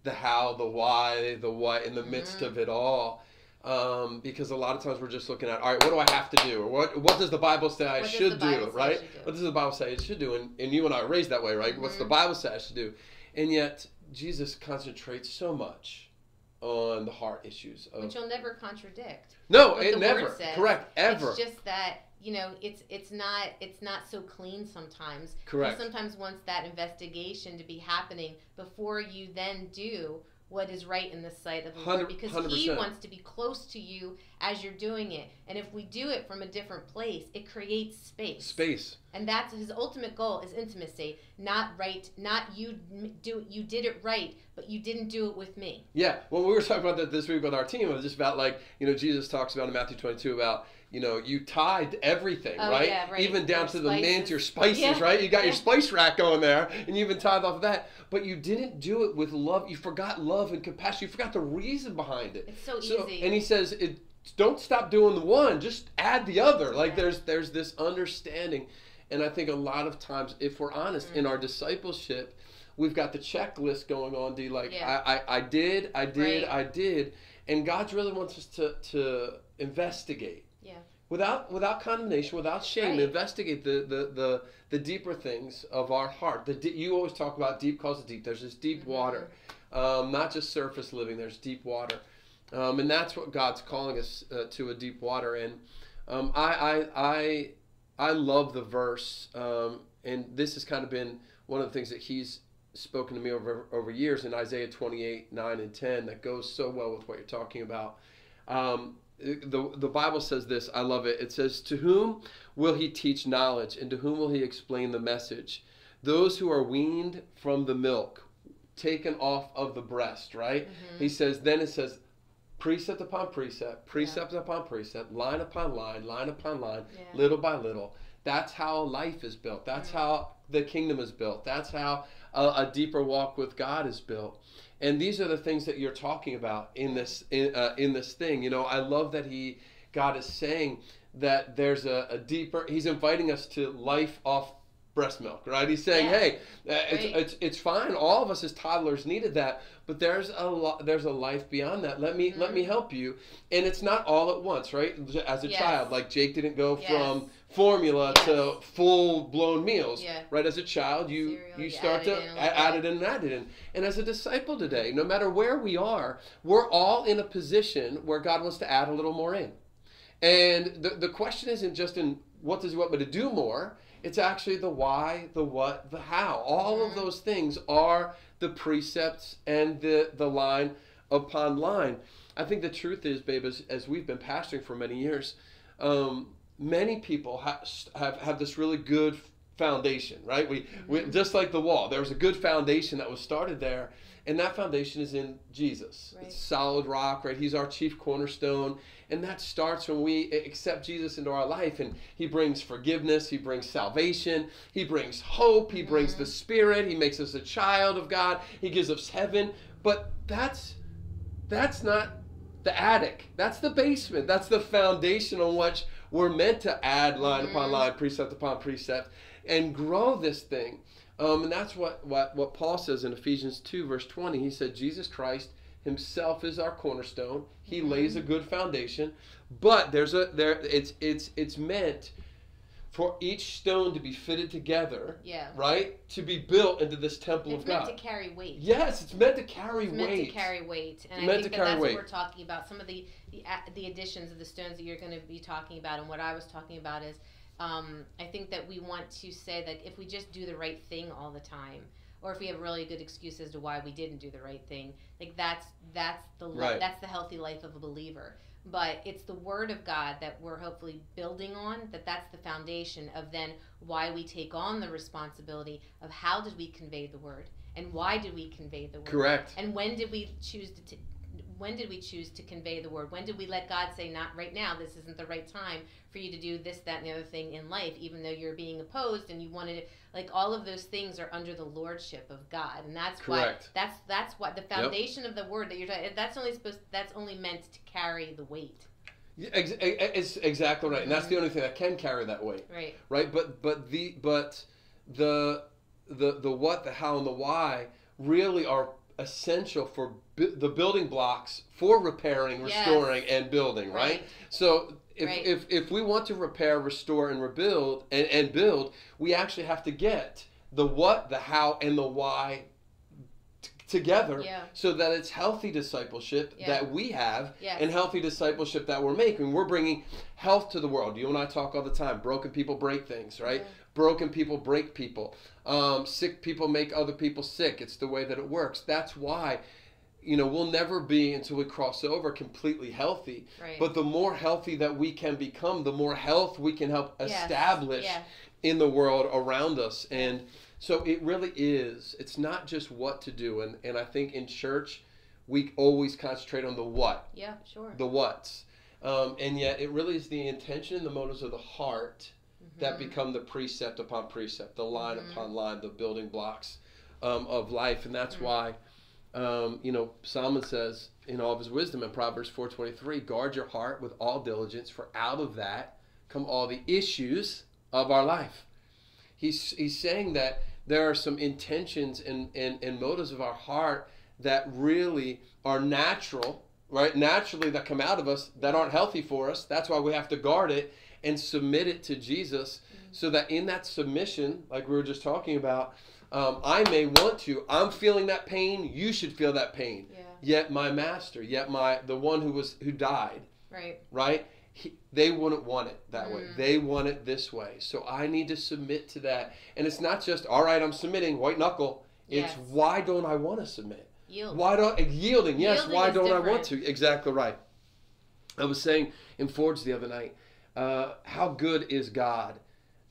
the how, the why, the what in the midst Mhm. of it all. Um, because a lot of times we're just looking at, all right, what do I have to do? Or what what does the Bible say I should do? Right? do? What does the Bible say I should do? And, and you and I are raised that way, right? What's the Mhm. Bible say I should do? And yet Jesus concentrates so much on the heart issues of Which you'll never contradict. no, it never says. correct ever It's just that you know it's it's not it's not so clean sometimes. correct. He sometimes wants that investigation to be happening before you then do what is right in the sight of the Lord because he 100%. wants to be close to you as you're doing it. And if we do it from a different place, it creates space. Space. And that's his ultimate goal is intimacy, not right, not you do you did it right, but you didn't do it with me. Yeah. Well, we were talking about that this week with our team. It was just about like you know Jesus talks about in Matthew 22 about you know you tithe everything, Oh, right? yeah, right. Even down Your to the mint, your spices, Yeah, right? You got your spice rack going there, and you even tithe off of that. But you didn't do it with love. You forgot love and compassion. You forgot the reason behind it. It's so, So, easy. and he says, it, "Don't stop doing the one. Just add the other." Like Yeah. there's there's this understanding, and I think a lot of times, if we're honest, in Mm. our discipleship, we've got the checklist going on. D like Yeah. I, I I did, I did, Right. I did, and God really wants us to to investigate. Without without condemnation, without shame, Right. investigate the, the the the deeper things of our heart. The you always talk about deep calls to deep. There's this deep Mhm. water, um, not just surface living. There's deep water, um, and that's what God's calling us uh, to a deep water. And um, I, I I I love the verse, um, and this has kind of been one of the things that He's spoken to me over over years in Isaiah 28, 9 and 10 that goes so well with what you're talking about. Um, the, the Bible says this, I love it. It says, To whom will he teach knowledge, and to whom will he explain the message? Those who are weaned from the milk, taken off of the breast, right? Mhm. He says, then it says, precept upon precept, precept upon precept, line upon line, line upon line, Yeah. little by little. That's how life is built. That's Mhm. how the kingdom is built. That's how a, a deeper walk with God is built. And these are the things that you're talking about in this in, uh, in this thing. You know, I love that he God is saying that there's a, a deeper. He's inviting us to life off breast milk, right? He's saying, Yeah. hey, uh, it's, Right. it's it's fine. All of us as toddlers needed that, but there's a lo- there's a life beyond that. Let me let me Mhm. help you. And it's not all at once, right? As a Yes. child, like Jake didn't go Yes. from formula Yes. to full blown meals. Yeah. Right, as a child, you Cereal, you start to in a a- little add it in and add it in. And as a disciple today, no matter where we are, we're all in a position where God wants to add a little more in. And the, the question isn't just in what does he want me to do more, it's actually the why, the what, the how. All of Mhm. those things are the precepts and the, the line upon line. I think the truth is, babe, as, as we've been pastoring for many years, um, many people ha- have, have this really good foundation, right? We, we Mhm. just like the wall, there was a good foundation that was started there, and that foundation is in Jesus. Right. It's solid rock, right? He's our chief cornerstone, and that starts when we accept Jesus into our life, and He brings forgiveness, He brings salvation, He brings hope, He brings Mhm. the Spirit, He makes us a child of God, He gives us heaven. But that's that's not the attic. That's the basement. That's the foundation on which we're meant to add line upon Mhm. line, precept upon precept, and grow this thing. Um, and that's what, what, what Paul says in Ephesians 2, verse 20. He said, Jesus Christ himself is our cornerstone. He Mhm. lays a good foundation. But there's a there it's it's it's meant for each stone to be fitted together, Yeah. right? To be built into this temple It's of God. It's meant to carry weight. Yes, it's meant to carry weight. It's meant weight. to carry weight, and It's I meant think to that carry that's weight. what we're talking about. Some of the the the additions of the stones that you're going to be talking about, and what I was talking about is, um, I think that we want to say that if we just do the right thing all the time, or if we have really good excuse as to why we didn't do the right thing, like that's that's the li- Right. that's the healthy life of a believer. But it's the word of God that we're hopefully building on. That that's the foundation of then why we take on the responsibility of how did we convey the word and why did we convey the word Correct. and when did we choose to t- when did we choose to convey the word? When did we let God say, not right now, this isn't the right time for you to do this, that, and the other thing in life, even though you're being opposed and you wanted it like all of those things are under the lordship of God. And that's Correct. why that's that's what the foundation of the word that you're talking that's only supposed that's only meant to carry the weight. Yeah, ex- It's exactly right, and that's the mm-hmm. only thing that can carry that weight, Right. right? But but the but the the the what, the how, and the why really are essential for bu- the building blocks for repairing, Yes. restoring, and building, right? So if, Right. if if we want to repair, restore, and rebuild and, and build, we actually have to get the what, the how, and the why t- together Yeah. so that it's healthy discipleship Yeah. that we have Yes. and healthy discipleship that we're making. We're bringing health to the world. You and I talk all the time. Broken people break things, right? Yeah. Broken people break people. Um, sick people make other people sick. It's the way that it works. That's why, you know, we'll never be until we cross over completely healthy. Right. But the more healthy that we can become, the more health we can help Yes. establish Yeah. in the world around us. And so it really is. It's not just what to do. And, and I think in church, we always concentrate on the what, Yeah, sure. the what's. Um, and yet it really is the intention and the motives of the heart that Mhm. become the precept upon precept, the line Mhm. upon line, the building blocks um, of life. And that's Mhm. why, um, you know, Solomon says in all of his wisdom in Proverbs 4.23, guard your heart with all diligence, for out of that come all the issues of our life. He's, he's saying that there are some intentions and, and, and motives of our heart that really are natural right? Naturally, that come out of us that aren't healthy for us. That's why we have to guard it and submit it to Jesus, Mm-hmm. so that in that submission, like we were just talking about, um, I may want to. I'm feeling that pain. You should feel that pain. Yeah. Yet my master, yet my the one who was who died, Right. right? He, they wouldn't want it that way. Mm. They want it this way. So I need to submit to that. And it's not just all right. I'm submitting, white knuckle. It's Yes. why don't I want to submit? Yield. Why don't yielding? Yes. Yielding why don't I want to? Exactly right. I was saying in Forge the other night, uh, how good is God?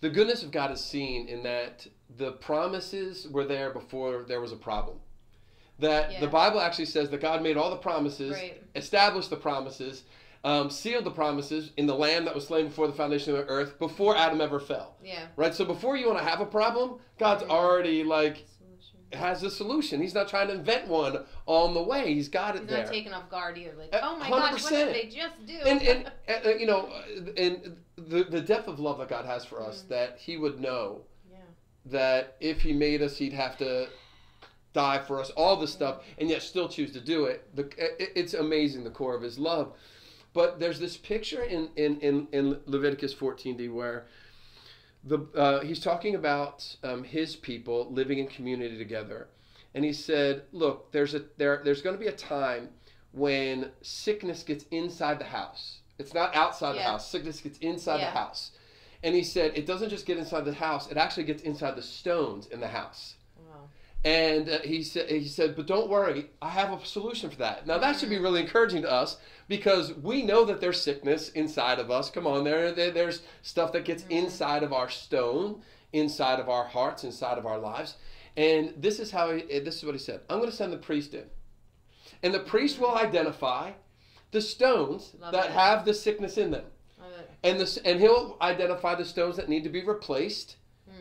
The goodness of God is seen in that the promises were there before there was a problem. That Yeah. the Bible actually says that God made all the promises, Right. established the promises, um, sealed the promises in the Lamb that was slain before the foundation of the earth, before Adam ever fell. Yeah. Right. So before you want to have a problem, God's already like. Has a solution. He's not trying to invent one on the way. He's got it He's there. not taken off guard either. Like, Uh, oh my gosh, what 100%. did they just do? and and uh, you know, uh, and the the depth of love that God has for us, Mm. that He would know yeah. that if He made us, He'd have to die for us, all this stuff, and yet still choose to do it. The, it it's amazing the core of His love. But there's this picture in in in, in Leviticus 14d where the uh, he's talking about um, his people living in community together, and he said, "Look, there's a there there's going to be a time when sickness gets inside the house. It's not outside the house. Sickness gets inside Yeah. the house." And he said, "It doesn't just get inside the house; it actually gets inside the stones in the house." And uh, he said, he said, but don't worry, I have a solution for that. Now that should be really encouraging to us because we know that there's sickness inside of us. Come on, there, there there's stuff that gets Mhm. inside of our stone, inside of our hearts, inside of our lives. And this is how he, uh, this is what he said. I'm going to send the priest in, and the priest will identify the stones Love that it. have the sickness in them, and this, and he'll identify the stones that need to be replaced.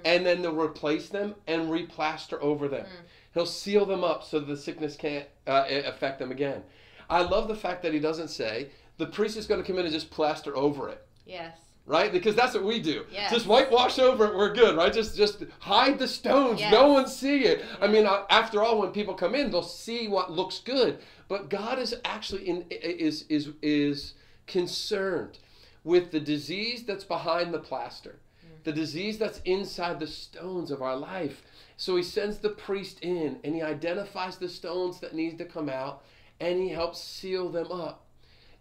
And then they'll replace them and replaster over them. Mm. He'll seal them up so the sickness can't uh, affect them again. I love the fact that he doesn't say the priest is going to come in and just plaster over it, Yes. right? Because that's what we do. Yes. Just whitewash over it, we're good, right? Just just hide the stones, Yes. no one see it. I mean, after all, when people come in, they'll see what looks good. But God is actually in is is is concerned with the disease that's behind the plaster the disease that's inside the stones of our life. So he sends the priest in and he identifies the stones that need to come out and he helps seal them up.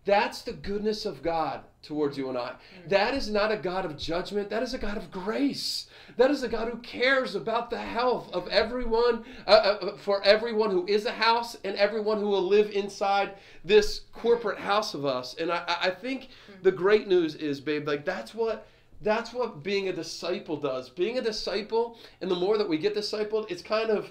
That's the goodness of God towards you and I. That is not a God of judgment. That is a God of grace. That is a God who cares about the health of everyone, uh, uh, for everyone who is a house and everyone who will live inside this corporate house of us. And I, I I think the great news is, babe, like that's what that's what being a disciple does. Being a disciple, and the more that we get discipled, it's kind of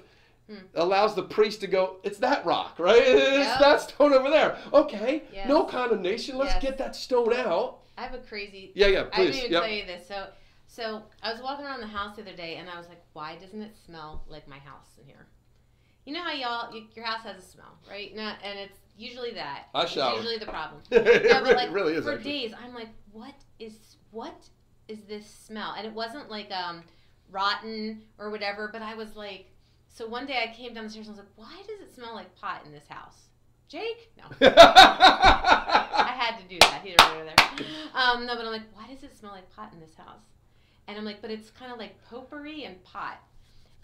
Hmm. allows the priest to go, it's that rock, right? It's Yep. that stone over there. Okay, Yes. no condemnation. Let's Yes. get that stone out. I have a crazy. Yeah, yeah, please. I didn't even Yep. tell you this. So, so I was walking around the house the other day, and I was like, "Why doesn't it smell like my house in here?" You know how y'all, your house has a smell, right? Not, and it's usually that. I It's usually the problem. it really, like really is. for actually. days, I'm like, what is what is this smell? And it wasn't like um rotten or whatever, but I was like, so one day I came down the stairs and I was like, why does it smell like pot in this house? Jake? No. I had to do that. He's right over there. Um, no, but I'm like, why does it smell like pot in this house? And I'm like, but it's kind of like potpourri and pot.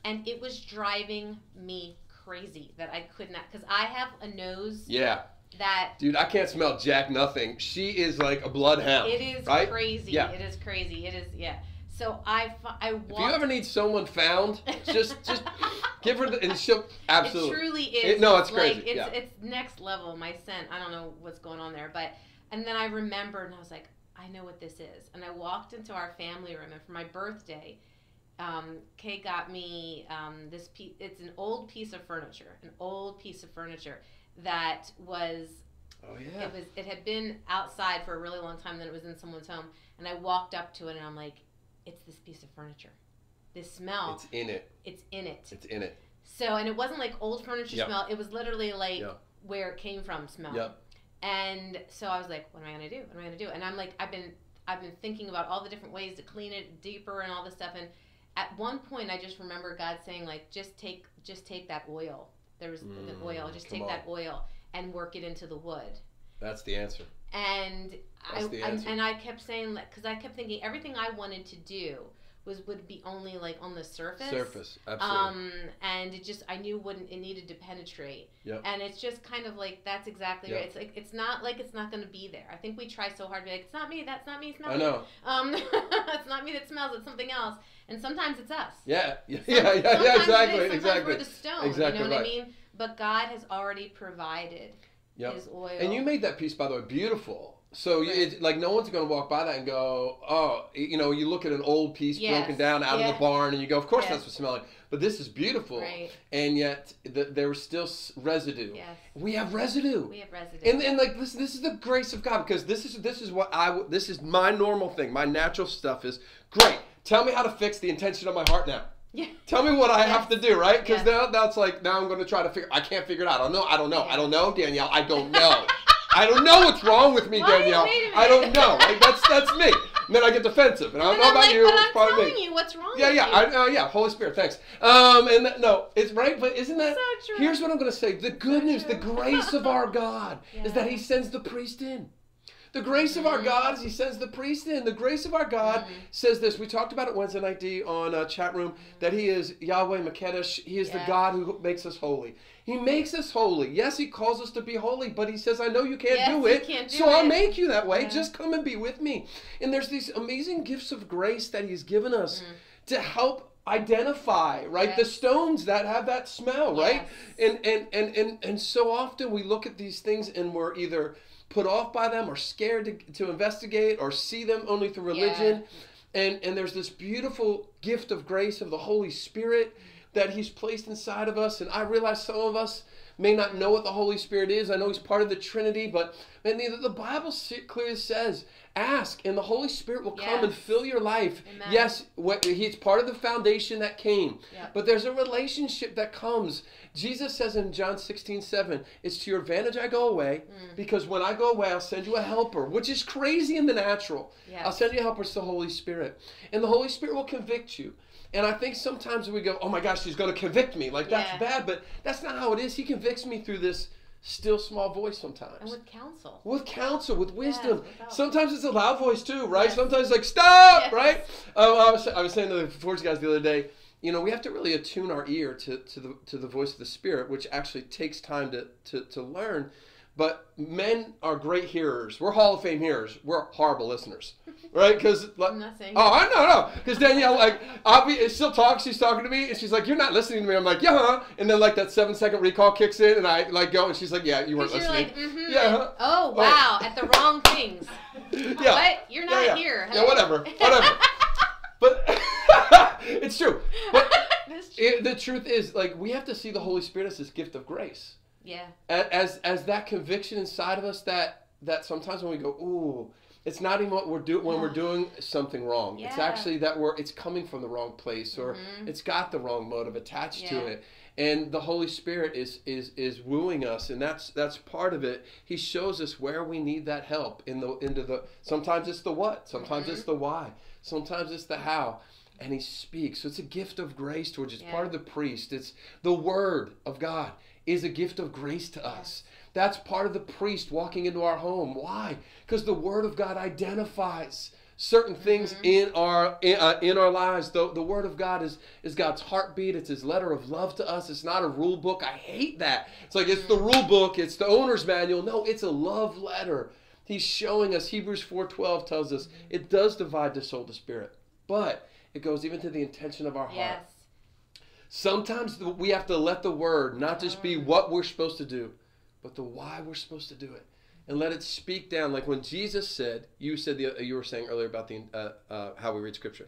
And it was driving me crazy that I could not, because I have a nose yeah, that dude, I can't smell Jack nothing. She is like a bloodhound. it is right? crazy. Yeah. It is crazy. It is, yeah. So I, I If you walked. ever need someone found, just just give her the and she'll absolutely. It truly is. It- no, it's like, crazy, It's yeah. it's next level. My scent. I don't know what's going on there, but and then I remembered and I was like, I know what this is. And I walked into our family room and for my birthday, um, Kay got me um, this piece. It's an old piece of furniture, an old piece of furniture that was oh yeah. it was it had been outside for a really long time. Then it was in someone's home, and I walked up to it and I'm like, it's this piece of furniture. This smell, It's in it. it's in it. It's in it. So, and it wasn't like old furniture Yep. smell. It was literally like Yep. where it came from smell. Yep. And so I was like, what am I gonna do? What am I gonna do? And I'm like, I've been, I've been thinking about all the different ways to clean it deeper and all this stuff. And at one point, I just remember God saying, like, just take, just take that oil. There was the Mm, oil. Just take on. that oil and work it into the wood. That's the answer. and I, That's the I answer. and I kept saying because I kept thinking everything I wanted to do was would be only like on the surface. Surface, absolutely. Um, and it just I knew wouldn't it needed to penetrate. Yep. And it's just kind of like that's exactly Yep. right. It's like it's not like it's not going to be there. I think we try so hard to be like it's not me. That's not me I smelling. know. Um, it's not me that smells. It's something else. And sometimes it's us. Yeah, yeah, yeah, yeah, yeah exactly, sometimes exactly. We're the stone. Exactly you know what. I mean? But God has already provided Yep. His oil. And you made that piece, by the way, beautiful. So Right. it, like no one's going to walk by that and go, oh, you know, you look at an old piece Yes. broken down out of the barn, and you go, of course Yes. that's what's smelling. But this is beautiful, right. and yet th- there was still residue. Yes. We have residue. We have residue. And, and like this, this is the grace of God because this is this is what I this is my normal thing. My natural stuff is great. Tell me how to fix the intention of my heart now. yeah. Tell me what I Yes. have to do, right? Because now that's like now I'm going to try to figure. I can't figure it out. I don't know. I don't know. I don't know, Danielle. I don't know. I don't know what's wrong with me, Why? Danielle. Wait a I don't know. Like that's that's me. And then I get defensive, and I don't know about like, you. but It's I'm part of telling me. you what's wrong. Yeah, yeah. I, uh, yeah. Holy Spirit, thanks. Um, and th- no, it's right, but isn't that? So true. Here's what I'm going to say. The good So news, the grace of our God is that He sends the priest in. The grace of our Mhm. God He sends the priest in. The grace of our God Mhm. says this. We talked about it Wednesday night D on uh, chat room that He is Yahweh Makedesh. He is the God who makes us holy. He makes us holy. Yes, He calls us to be holy, but He says, "I know you can't Yes, do it, can't do so I'll make you that way. Yeah. Just come and be with me." And there's these amazing gifts of grace that He's given us Mhm. to help identify right the stones that have that smell right Yes. and, and and and and so often we look at these things and we're either put off by them or scared to, to investigate or see them only through religion. And and there's this beautiful gift of grace of the holy spirit that he's placed inside of us. And i realize some of us may not know what the holy spirit is i know he's part of the trinity but man the, the bible clearly says ask and the holy spirit will come and fill your life Amen. yes what, he's part of the foundation that came Yep. but there's a relationship that comes. Jesus says in John 16, 7, it's to your advantage I go away, Mm. because when I go away, I'll send you a helper, which is crazy in the natural. Yes. I'll send you a helper, it's the Holy Spirit. And the Holy Spirit will convict you. And I think sometimes we go, oh my gosh, he's going to convict me. Like, that's Yeah. bad. But that's not how it is. He convicts me through this still small voice sometimes. And with counsel. With counsel, with wisdom. help. Sometimes it's a loud voice too, right? Yes. Sometimes like stop, Yes. right? Um, I was I was saying to the Forge guys the other day, you know, we have to really attune our ear to, to the to the voice of the Spirit, which actually takes time to to, to learn. But men are great hearers. We're Hall of Fame hearers. We're horrible listeners, right? Because I'm not. Oh, I know, no. Because Danielle, like, I'll be, she'll talk, she's talking to me, and she's like, You're not listening to me. I'm like, Yeah, huh? And then, like, that seven second recall kicks in, and I, like, go, and she's like, Yeah, you weren't listening. like, mm-hmm. Yeah, huh? Oh wow, at the wrong things. yeah. What? You're not yeah, yeah. here. Yeah, whatever. Whatever. but it's true. But true. it, the truth is, like, we have to see the Holy Spirit as this gift of grace. Yeah. As, as that conviction inside of us that, that sometimes when we go, Ooh, it's not even what we're doing when we're doing something wrong. Yeah. It's actually that we're it's coming from the wrong place or Mhm. it's got the wrong motive attached to Yeah. it. And the Holy Spirit is is is wooing us and that's that's part of it. He shows us where we need that help in the into the sometimes it's the what, sometimes Mhm. it's the why, sometimes it's the how. And he speaks. So it's a gift of grace towards it's Yeah. part of the priest. It's the word of God is a gift of grace to us. That's part of the priest walking into our home. Why? Because the Word of God identifies certain things Mhm. in our in, uh, in our lives. The, the Word of God is is God's heartbeat. It's His letter of love to us. It's not a rule book. I hate that. It's like it's the rule book. It's the owner's manual. No, it's a love letter. He's showing us. Hebrews four twelve tells us it does divide the soul to spirit, but it goes even to the intention of our heart. Yes. Sometimes we have to let the word not just be what we're supposed to do, but the why we're supposed to do it, and let it speak down. Like when Jesus said, you said the you were saying earlier about the uh, uh, how we read Scripture.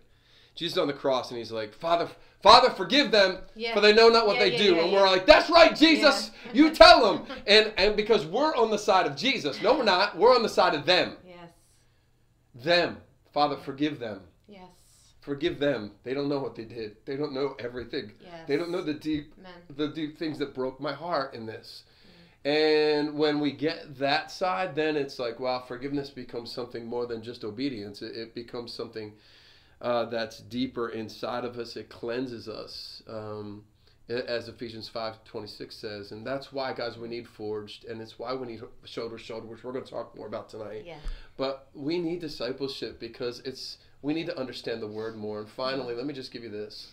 Jesus on the cross, and he's like, Father, Father, forgive them, Yeah. for they know not what Yeah, they yeah, do. and we're like, That's right, Jesus. You tell them. And and because we're on the side of Jesus. No, we're not. We're on the side of them. Yes. Them. Father, forgive them. Forgive them. They don't know what they did. They don't know everything. Yes. They don't know the deep Amen. the deep things that broke my heart in this. And when we get that side, then it's like, wow, forgiveness becomes something more than just obedience. It, it becomes something uh, that's deeper inside of us. It cleanses us. Um, as Ephesians 5:26 says, and that's why guys we need forged and it's why we need shoulder to shoulder, which we're going to talk more about tonight. Yeah. But we need discipleship because it's we need to understand the word more. And finally, let me just give you this.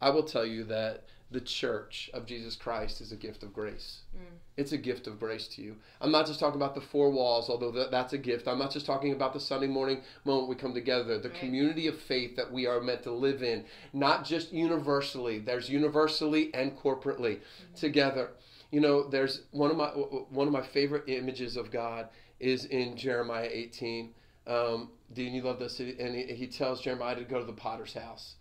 I will tell you that the church of Jesus Christ is a gift of grace. Mm. It's a gift of grace to you. I'm not just talking about the four walls, although that, that's a gift. I'm not just talking about the Sunday morning moment we come together, the Right. community of faith that we are meant to live in, not just universally. There's universally and corporately together. You know, there's one of my one of my favorite images of God is in Jeremiah 18. Um, Dean, you love this, and he, he tells Jeremiah to go to the potter's house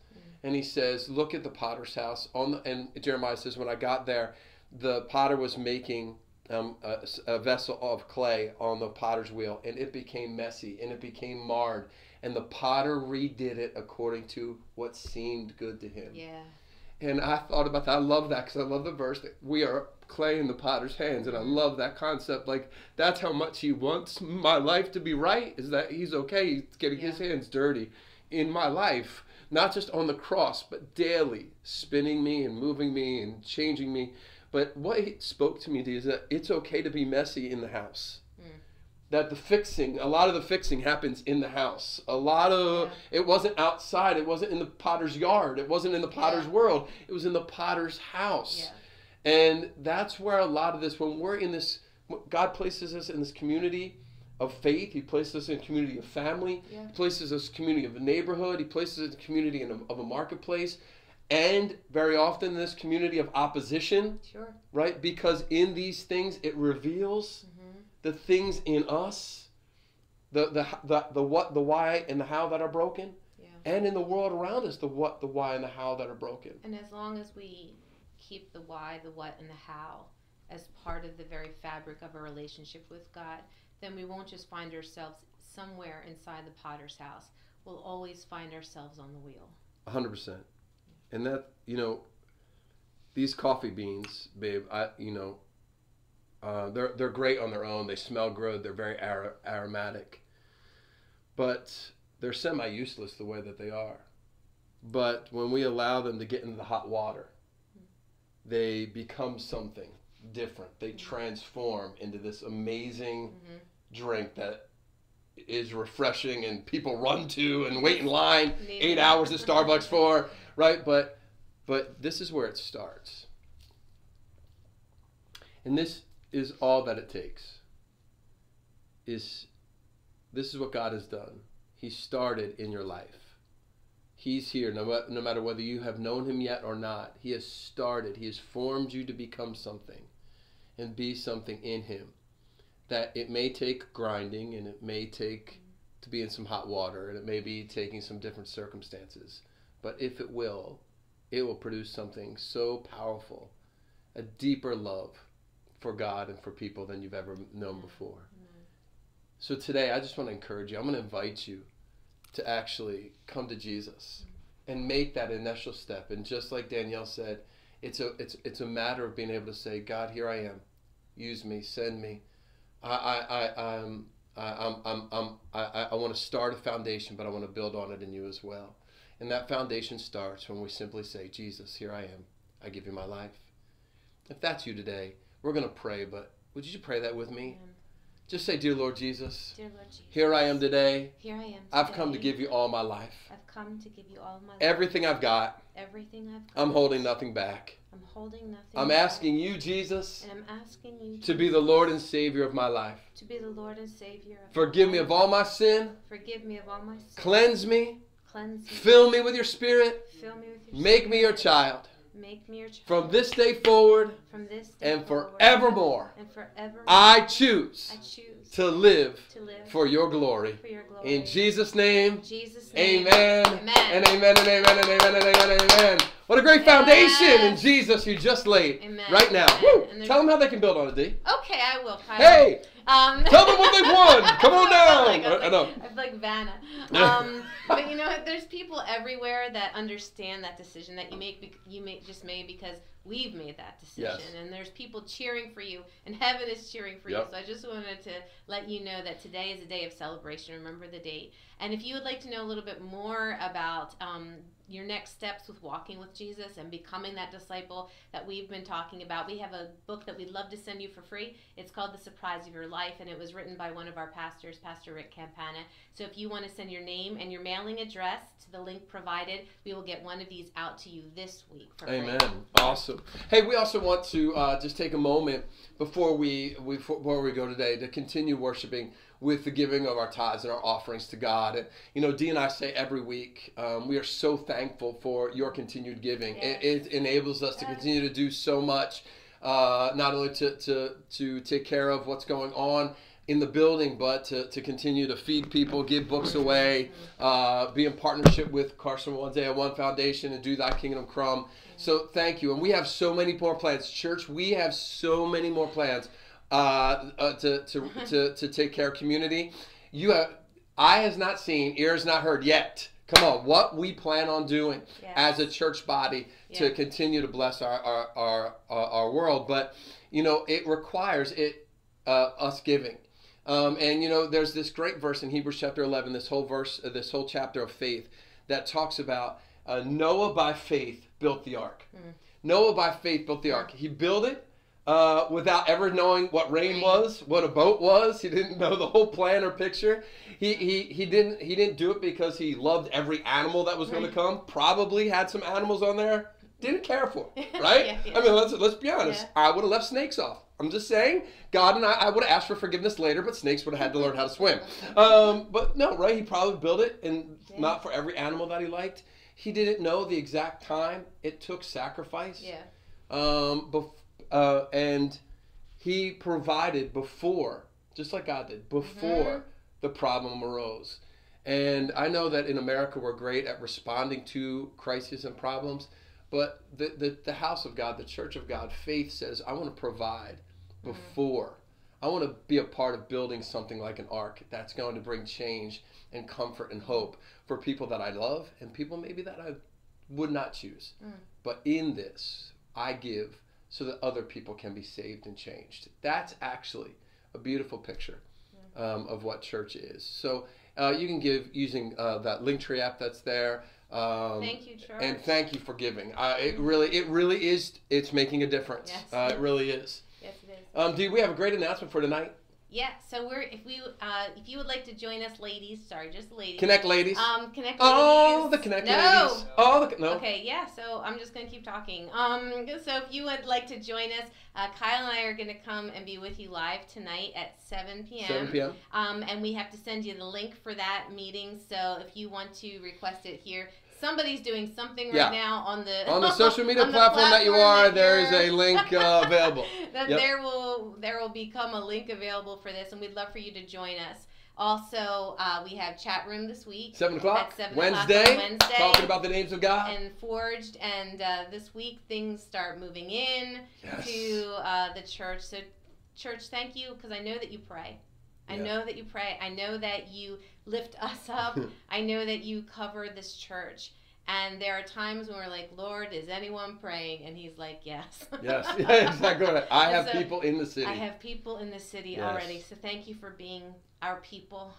and he says, "Look at the potter's house." On the, and Jeremiah says, "When I got there, the potter was making um, a, a vessel of clay on the potter's wheel, and it became messy and it became marred, and the potter redid it according to what seemed good to him." Yeah. And I thought about that. I love that because I love the verse that we are clay in the potter's hands, and I love that concept. Like that's how much he wants my life to be right. Is that he's okay? He's getting his hands dirty in my life, not just on the cross, but daily, spinning me and moving me and changing me. But what he spoke to me is that it's okay to be messy in the house. Mm. That the fixing, a lot of the fixing happens in the house. A lot of it wasn't outside. It wasn't in the potter's yard. It wasn't in the potter's Yeah. world. It was in the potter's house. Yeah. And that's where a lot of this, when we're in this, God places us in this community of faith. He places us in a community of family. Yeah. He places us in a community of a neighborhood. He places us in a community in a, of a marketplace. And very often in this community of opposition, Sure. right? Because in these things, it reveals hmm the things in us, the, the, the, the what, the why, and the how that are broken. Yeah. And in the world around us, the what, the why, and the how that are broken. And as long as we keep the why, the what, and the how as part of the very fabric of a relationship with God, then we won't just find ourselves somewhere inside the potter's house. We'll always find ourselves on the wheel. Hundred percent. And that you know, these coffee beans, babe. I you know, uh, they're they're great on their own. They smell good. They're very ar- aromatic, but they're semi useless the way that they are. But when we allow them to get into the hot water, they become something different. They transform into this amazing hmm drink that is refreshing and people run to and wait in line Need eight hours at Starbucks for, right? But but this is where it starts. And this is all that it takes. Is this is what God has done. He started in your life. He's here no, no matter whether you have known him yet or not. He has started. He has formed you to become something and be something in him. That it may take grinding and it may take to be in some hot water and it may be taking some different circumstances. But if it will, it will produce something so powerful, a deeper love for God and for people than you've ever known before. Mm-hmm. So today, I just want to encourage you. I'm going to invite you to actually come to Jesus and make that initial step. And just like Danielle said, it's a it's it's a matter of being able to say, God, here I am. Use me, send me. I I I I'm I'm I'm, I'm I, I want to start a foundation, but I want to build on it in you as well. And that foundation starts when we simply say, Jesus, here I am. I give you my life. If that's you today, we're going to pray, but would you pray that with me? Amen. Just say, Dear Lord Jesus, Dear Lord Jesus. here I am today. Here I am. I've come to give you all my life. I've come to give you all my life. Everything I've got, everything I've. Got. I'm holding nothing back. I'm holding nothing. I'm back. asking you, Jesus, And I'm asking you to be the Lord and Savior of my life. to be the Lord and Savior. Of Forgive me of all my sin. Forgive me of all my sins. Cleanse me. Cleanse me. Fill me with your Spirit. Fill me with your. Make me your child. Make me your child. From this day forward From this day and forward forevermore, And forevermore. I choose I choose to live to live for your glory. for your glory. In Jesus' name, In Jesus' name. amen. Amen. And amen and amen and amen and amen and amen. What a great foundation in Jesus you just laid Amen. right now. Amen. Woo. Tell them how they can build on it, D. Okay, I will. Kyle. Hey, Um, Tell them what they've won. Come on down. felt like, I, I know. I feel like Vanna. Um, but you know, what? there's people everywhere that understand that decision that you make. You make just made because we've made that decision, Yes. and there's people cheering for you, and heaven is cheering for Yep. you. So I just wanted to let you know that today is a day of celebration. Remember the date. And if you would like to know a little bit more about um, your next steps with walking with Jesus and becoming that disciple that we've been talking about. We have a book that we'd love to send you for free. It's called The Surprise of Your Life, and it was written by one of our pastors, Pastor Rick Campana. So if you want to send your name and your mailing address to the link provided, we will get one of these out to you this week Amen. free. Awesome. Hey, we also want to uh, just take a moment before we before we go today to continue worshiping with the giving of our tithes and our offerings to God. And you know, Dee and I say every week, um, we are so thankful for your continued giving. Yes. It, it enables us to continue to do so much, uh, not only to, to to take care of what's going on. In the building, but to, to continue to feed people, give books away, uh, be in partnership with Carson One Day at One Foundation, and do Thy Kingdom Come. So thank you, and we have so many more plans, church. We have so many more plans uh, uh, to, to, to, to take care of community. You have eye has not seen, ear has not heard yet. Come on, what we plan on doing Yes. as a church body to continue to bless our our, our, our our world, but you know it requires it uh, us giving. Um, and you know, there's this great verse in Hebrews chapter 11, this whole verse, uh, this whole chapter of faith, that talks about uh, Noah by faith built the ark. Mm. Noah by faith built the ark. He built it uh, without ever knowing what rain was, what a boat was. He didn't know the whole plan or picture. He, he, he didn't he didn't do it because he loved every animal that was going to come. Probably had some animals on there. Didn't care for, right? Yeah, yeah. I mean, let's let's be honest. Yeah. I would have left snakes off. I'm just saying, God and I, I would have asked for forgiveness later, but snakes would have had to learn how to swim. Um, but no, right? He probably built it, and not for every animal that he liked. He didn't know the exact time it took sacrifice. Yeah. Um, bef- uh, and he provided before, just like God did, before the problem arose. And I know that in America we're great at responding to crises and problems, but the, the, the house of God, the church of God, faith says, I want to provide before. I want to be a part of building something like an ark that's going to bring change and comfort and hope for people that I love and people maybe that I would not choose. Mm. But in this, I give so that other people can be saved and changed. That's actually a beautiful picture um, of what church is. So uh, you can give using uh, that Linktree app that's there. Um, Thank you, Church. and thank you for giving. Uh, it really, it really is. It's making a difference. Yes. Uh, it really is. yes, it is. Um, Dee, we have a great announcement for tonight. Yeah, so we're if we uh, if you would like to join us, ladies. Sorry, just ladies. Connect, ladies. Um, connect. oh, ladies. the Connect no. ladies. Oh, the no. Okay, yeah. So I'm just gonna keep talking. Um, so if you would like to join us, uh, Kyle and I are gonna come and be with you live tonight at 7 p.m. 7 p.m. Um, and we have to send you the link for that meeting. So if you want to request it here, somebody's doing something right Yeah. now on the On the social media the platform that you are, that there is a link uh, available. that Yep. there will there will become a link available for this, and we'd love for you to join us. Also, uh, we have chat room this week. Seven o'clock. At 7 o'clock Wednesday. Wednesday. Talking about the names of God. and forged and uh, this week things start moving in Yes. to uh, the church so church thank you because i know that you pray i Yeah. know that you pray i know that you lift us up i know that you cover this church and there are times when we're like lord is anyone praying and he's like yes yes. Yeah, exactly. Right. I have So, people in the city. i have people in the city Yes. already so thank you for being our people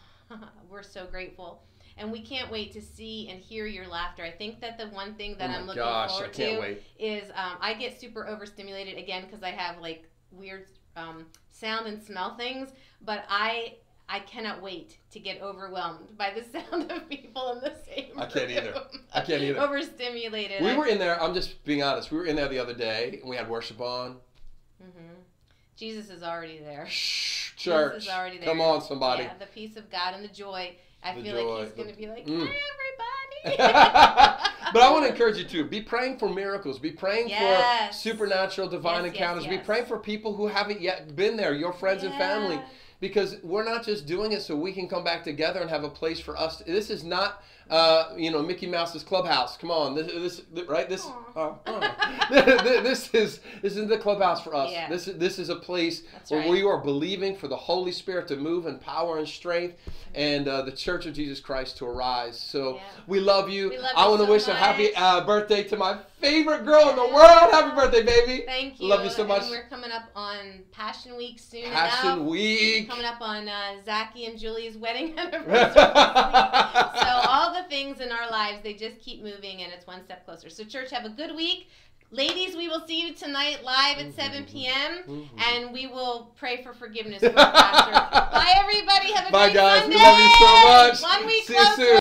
we're so grateful and we can't wait to see and hear your laughter. I think that the one thing that oh I'm looking gosh, forward to wait. is um, I get super overstimulated again because I have like weird um, sound and smell things, but I I cannot wait to get overwhelmed by the sound of people in the same room. I can't either. I can't either. Overstimulated. We were in there. I'm just being honest. We were in there the other day, and we had worship on. hmm Jesus is already there. Shh, Jesus church. is already there. Come on, somebody. Yeah, the peace of God and the joy. I The feel joy, like he's going to be like, Mm. hi but. I want to encourage you to be praying for miracles. Be praying Yes. for supernatural, divine Yes, yes, encounters. Be praying for people who haven't yet been there, your friends and family. Yeah. because we're not just doing it so we can come back together and have a place for us. To, this is not, uh, you know, Mickey Mouse's clubhouse. Come on, this, this right? This, uh, uh, this is this is the clubhouse for us. Yeah. This is this is a place That's where right. we are believing for the Holy Spirit to move in power and strength, and uh, the Church of Jesus Christ to arise. So Yeah. we love you. We love I want to so wish a happy uh, birthday to my favorite girl in the world. Happy birthday, baby! Thank you. Love you so And much. we're coming up on Passion Week soon Passion enough. Week. Coming up on uh, Zachy and Julie's wedding anniversary. so all the things in our lives, they just keep moving and it's one step closer. So, church, have a good week. Ladies, we will see you tonight live at 7 p.m. Mhm. and we will pray for forgiveness for our pastor. Bye, everybody. Have a Bye, great guys. Sunday. We love you so much. One week See you soon.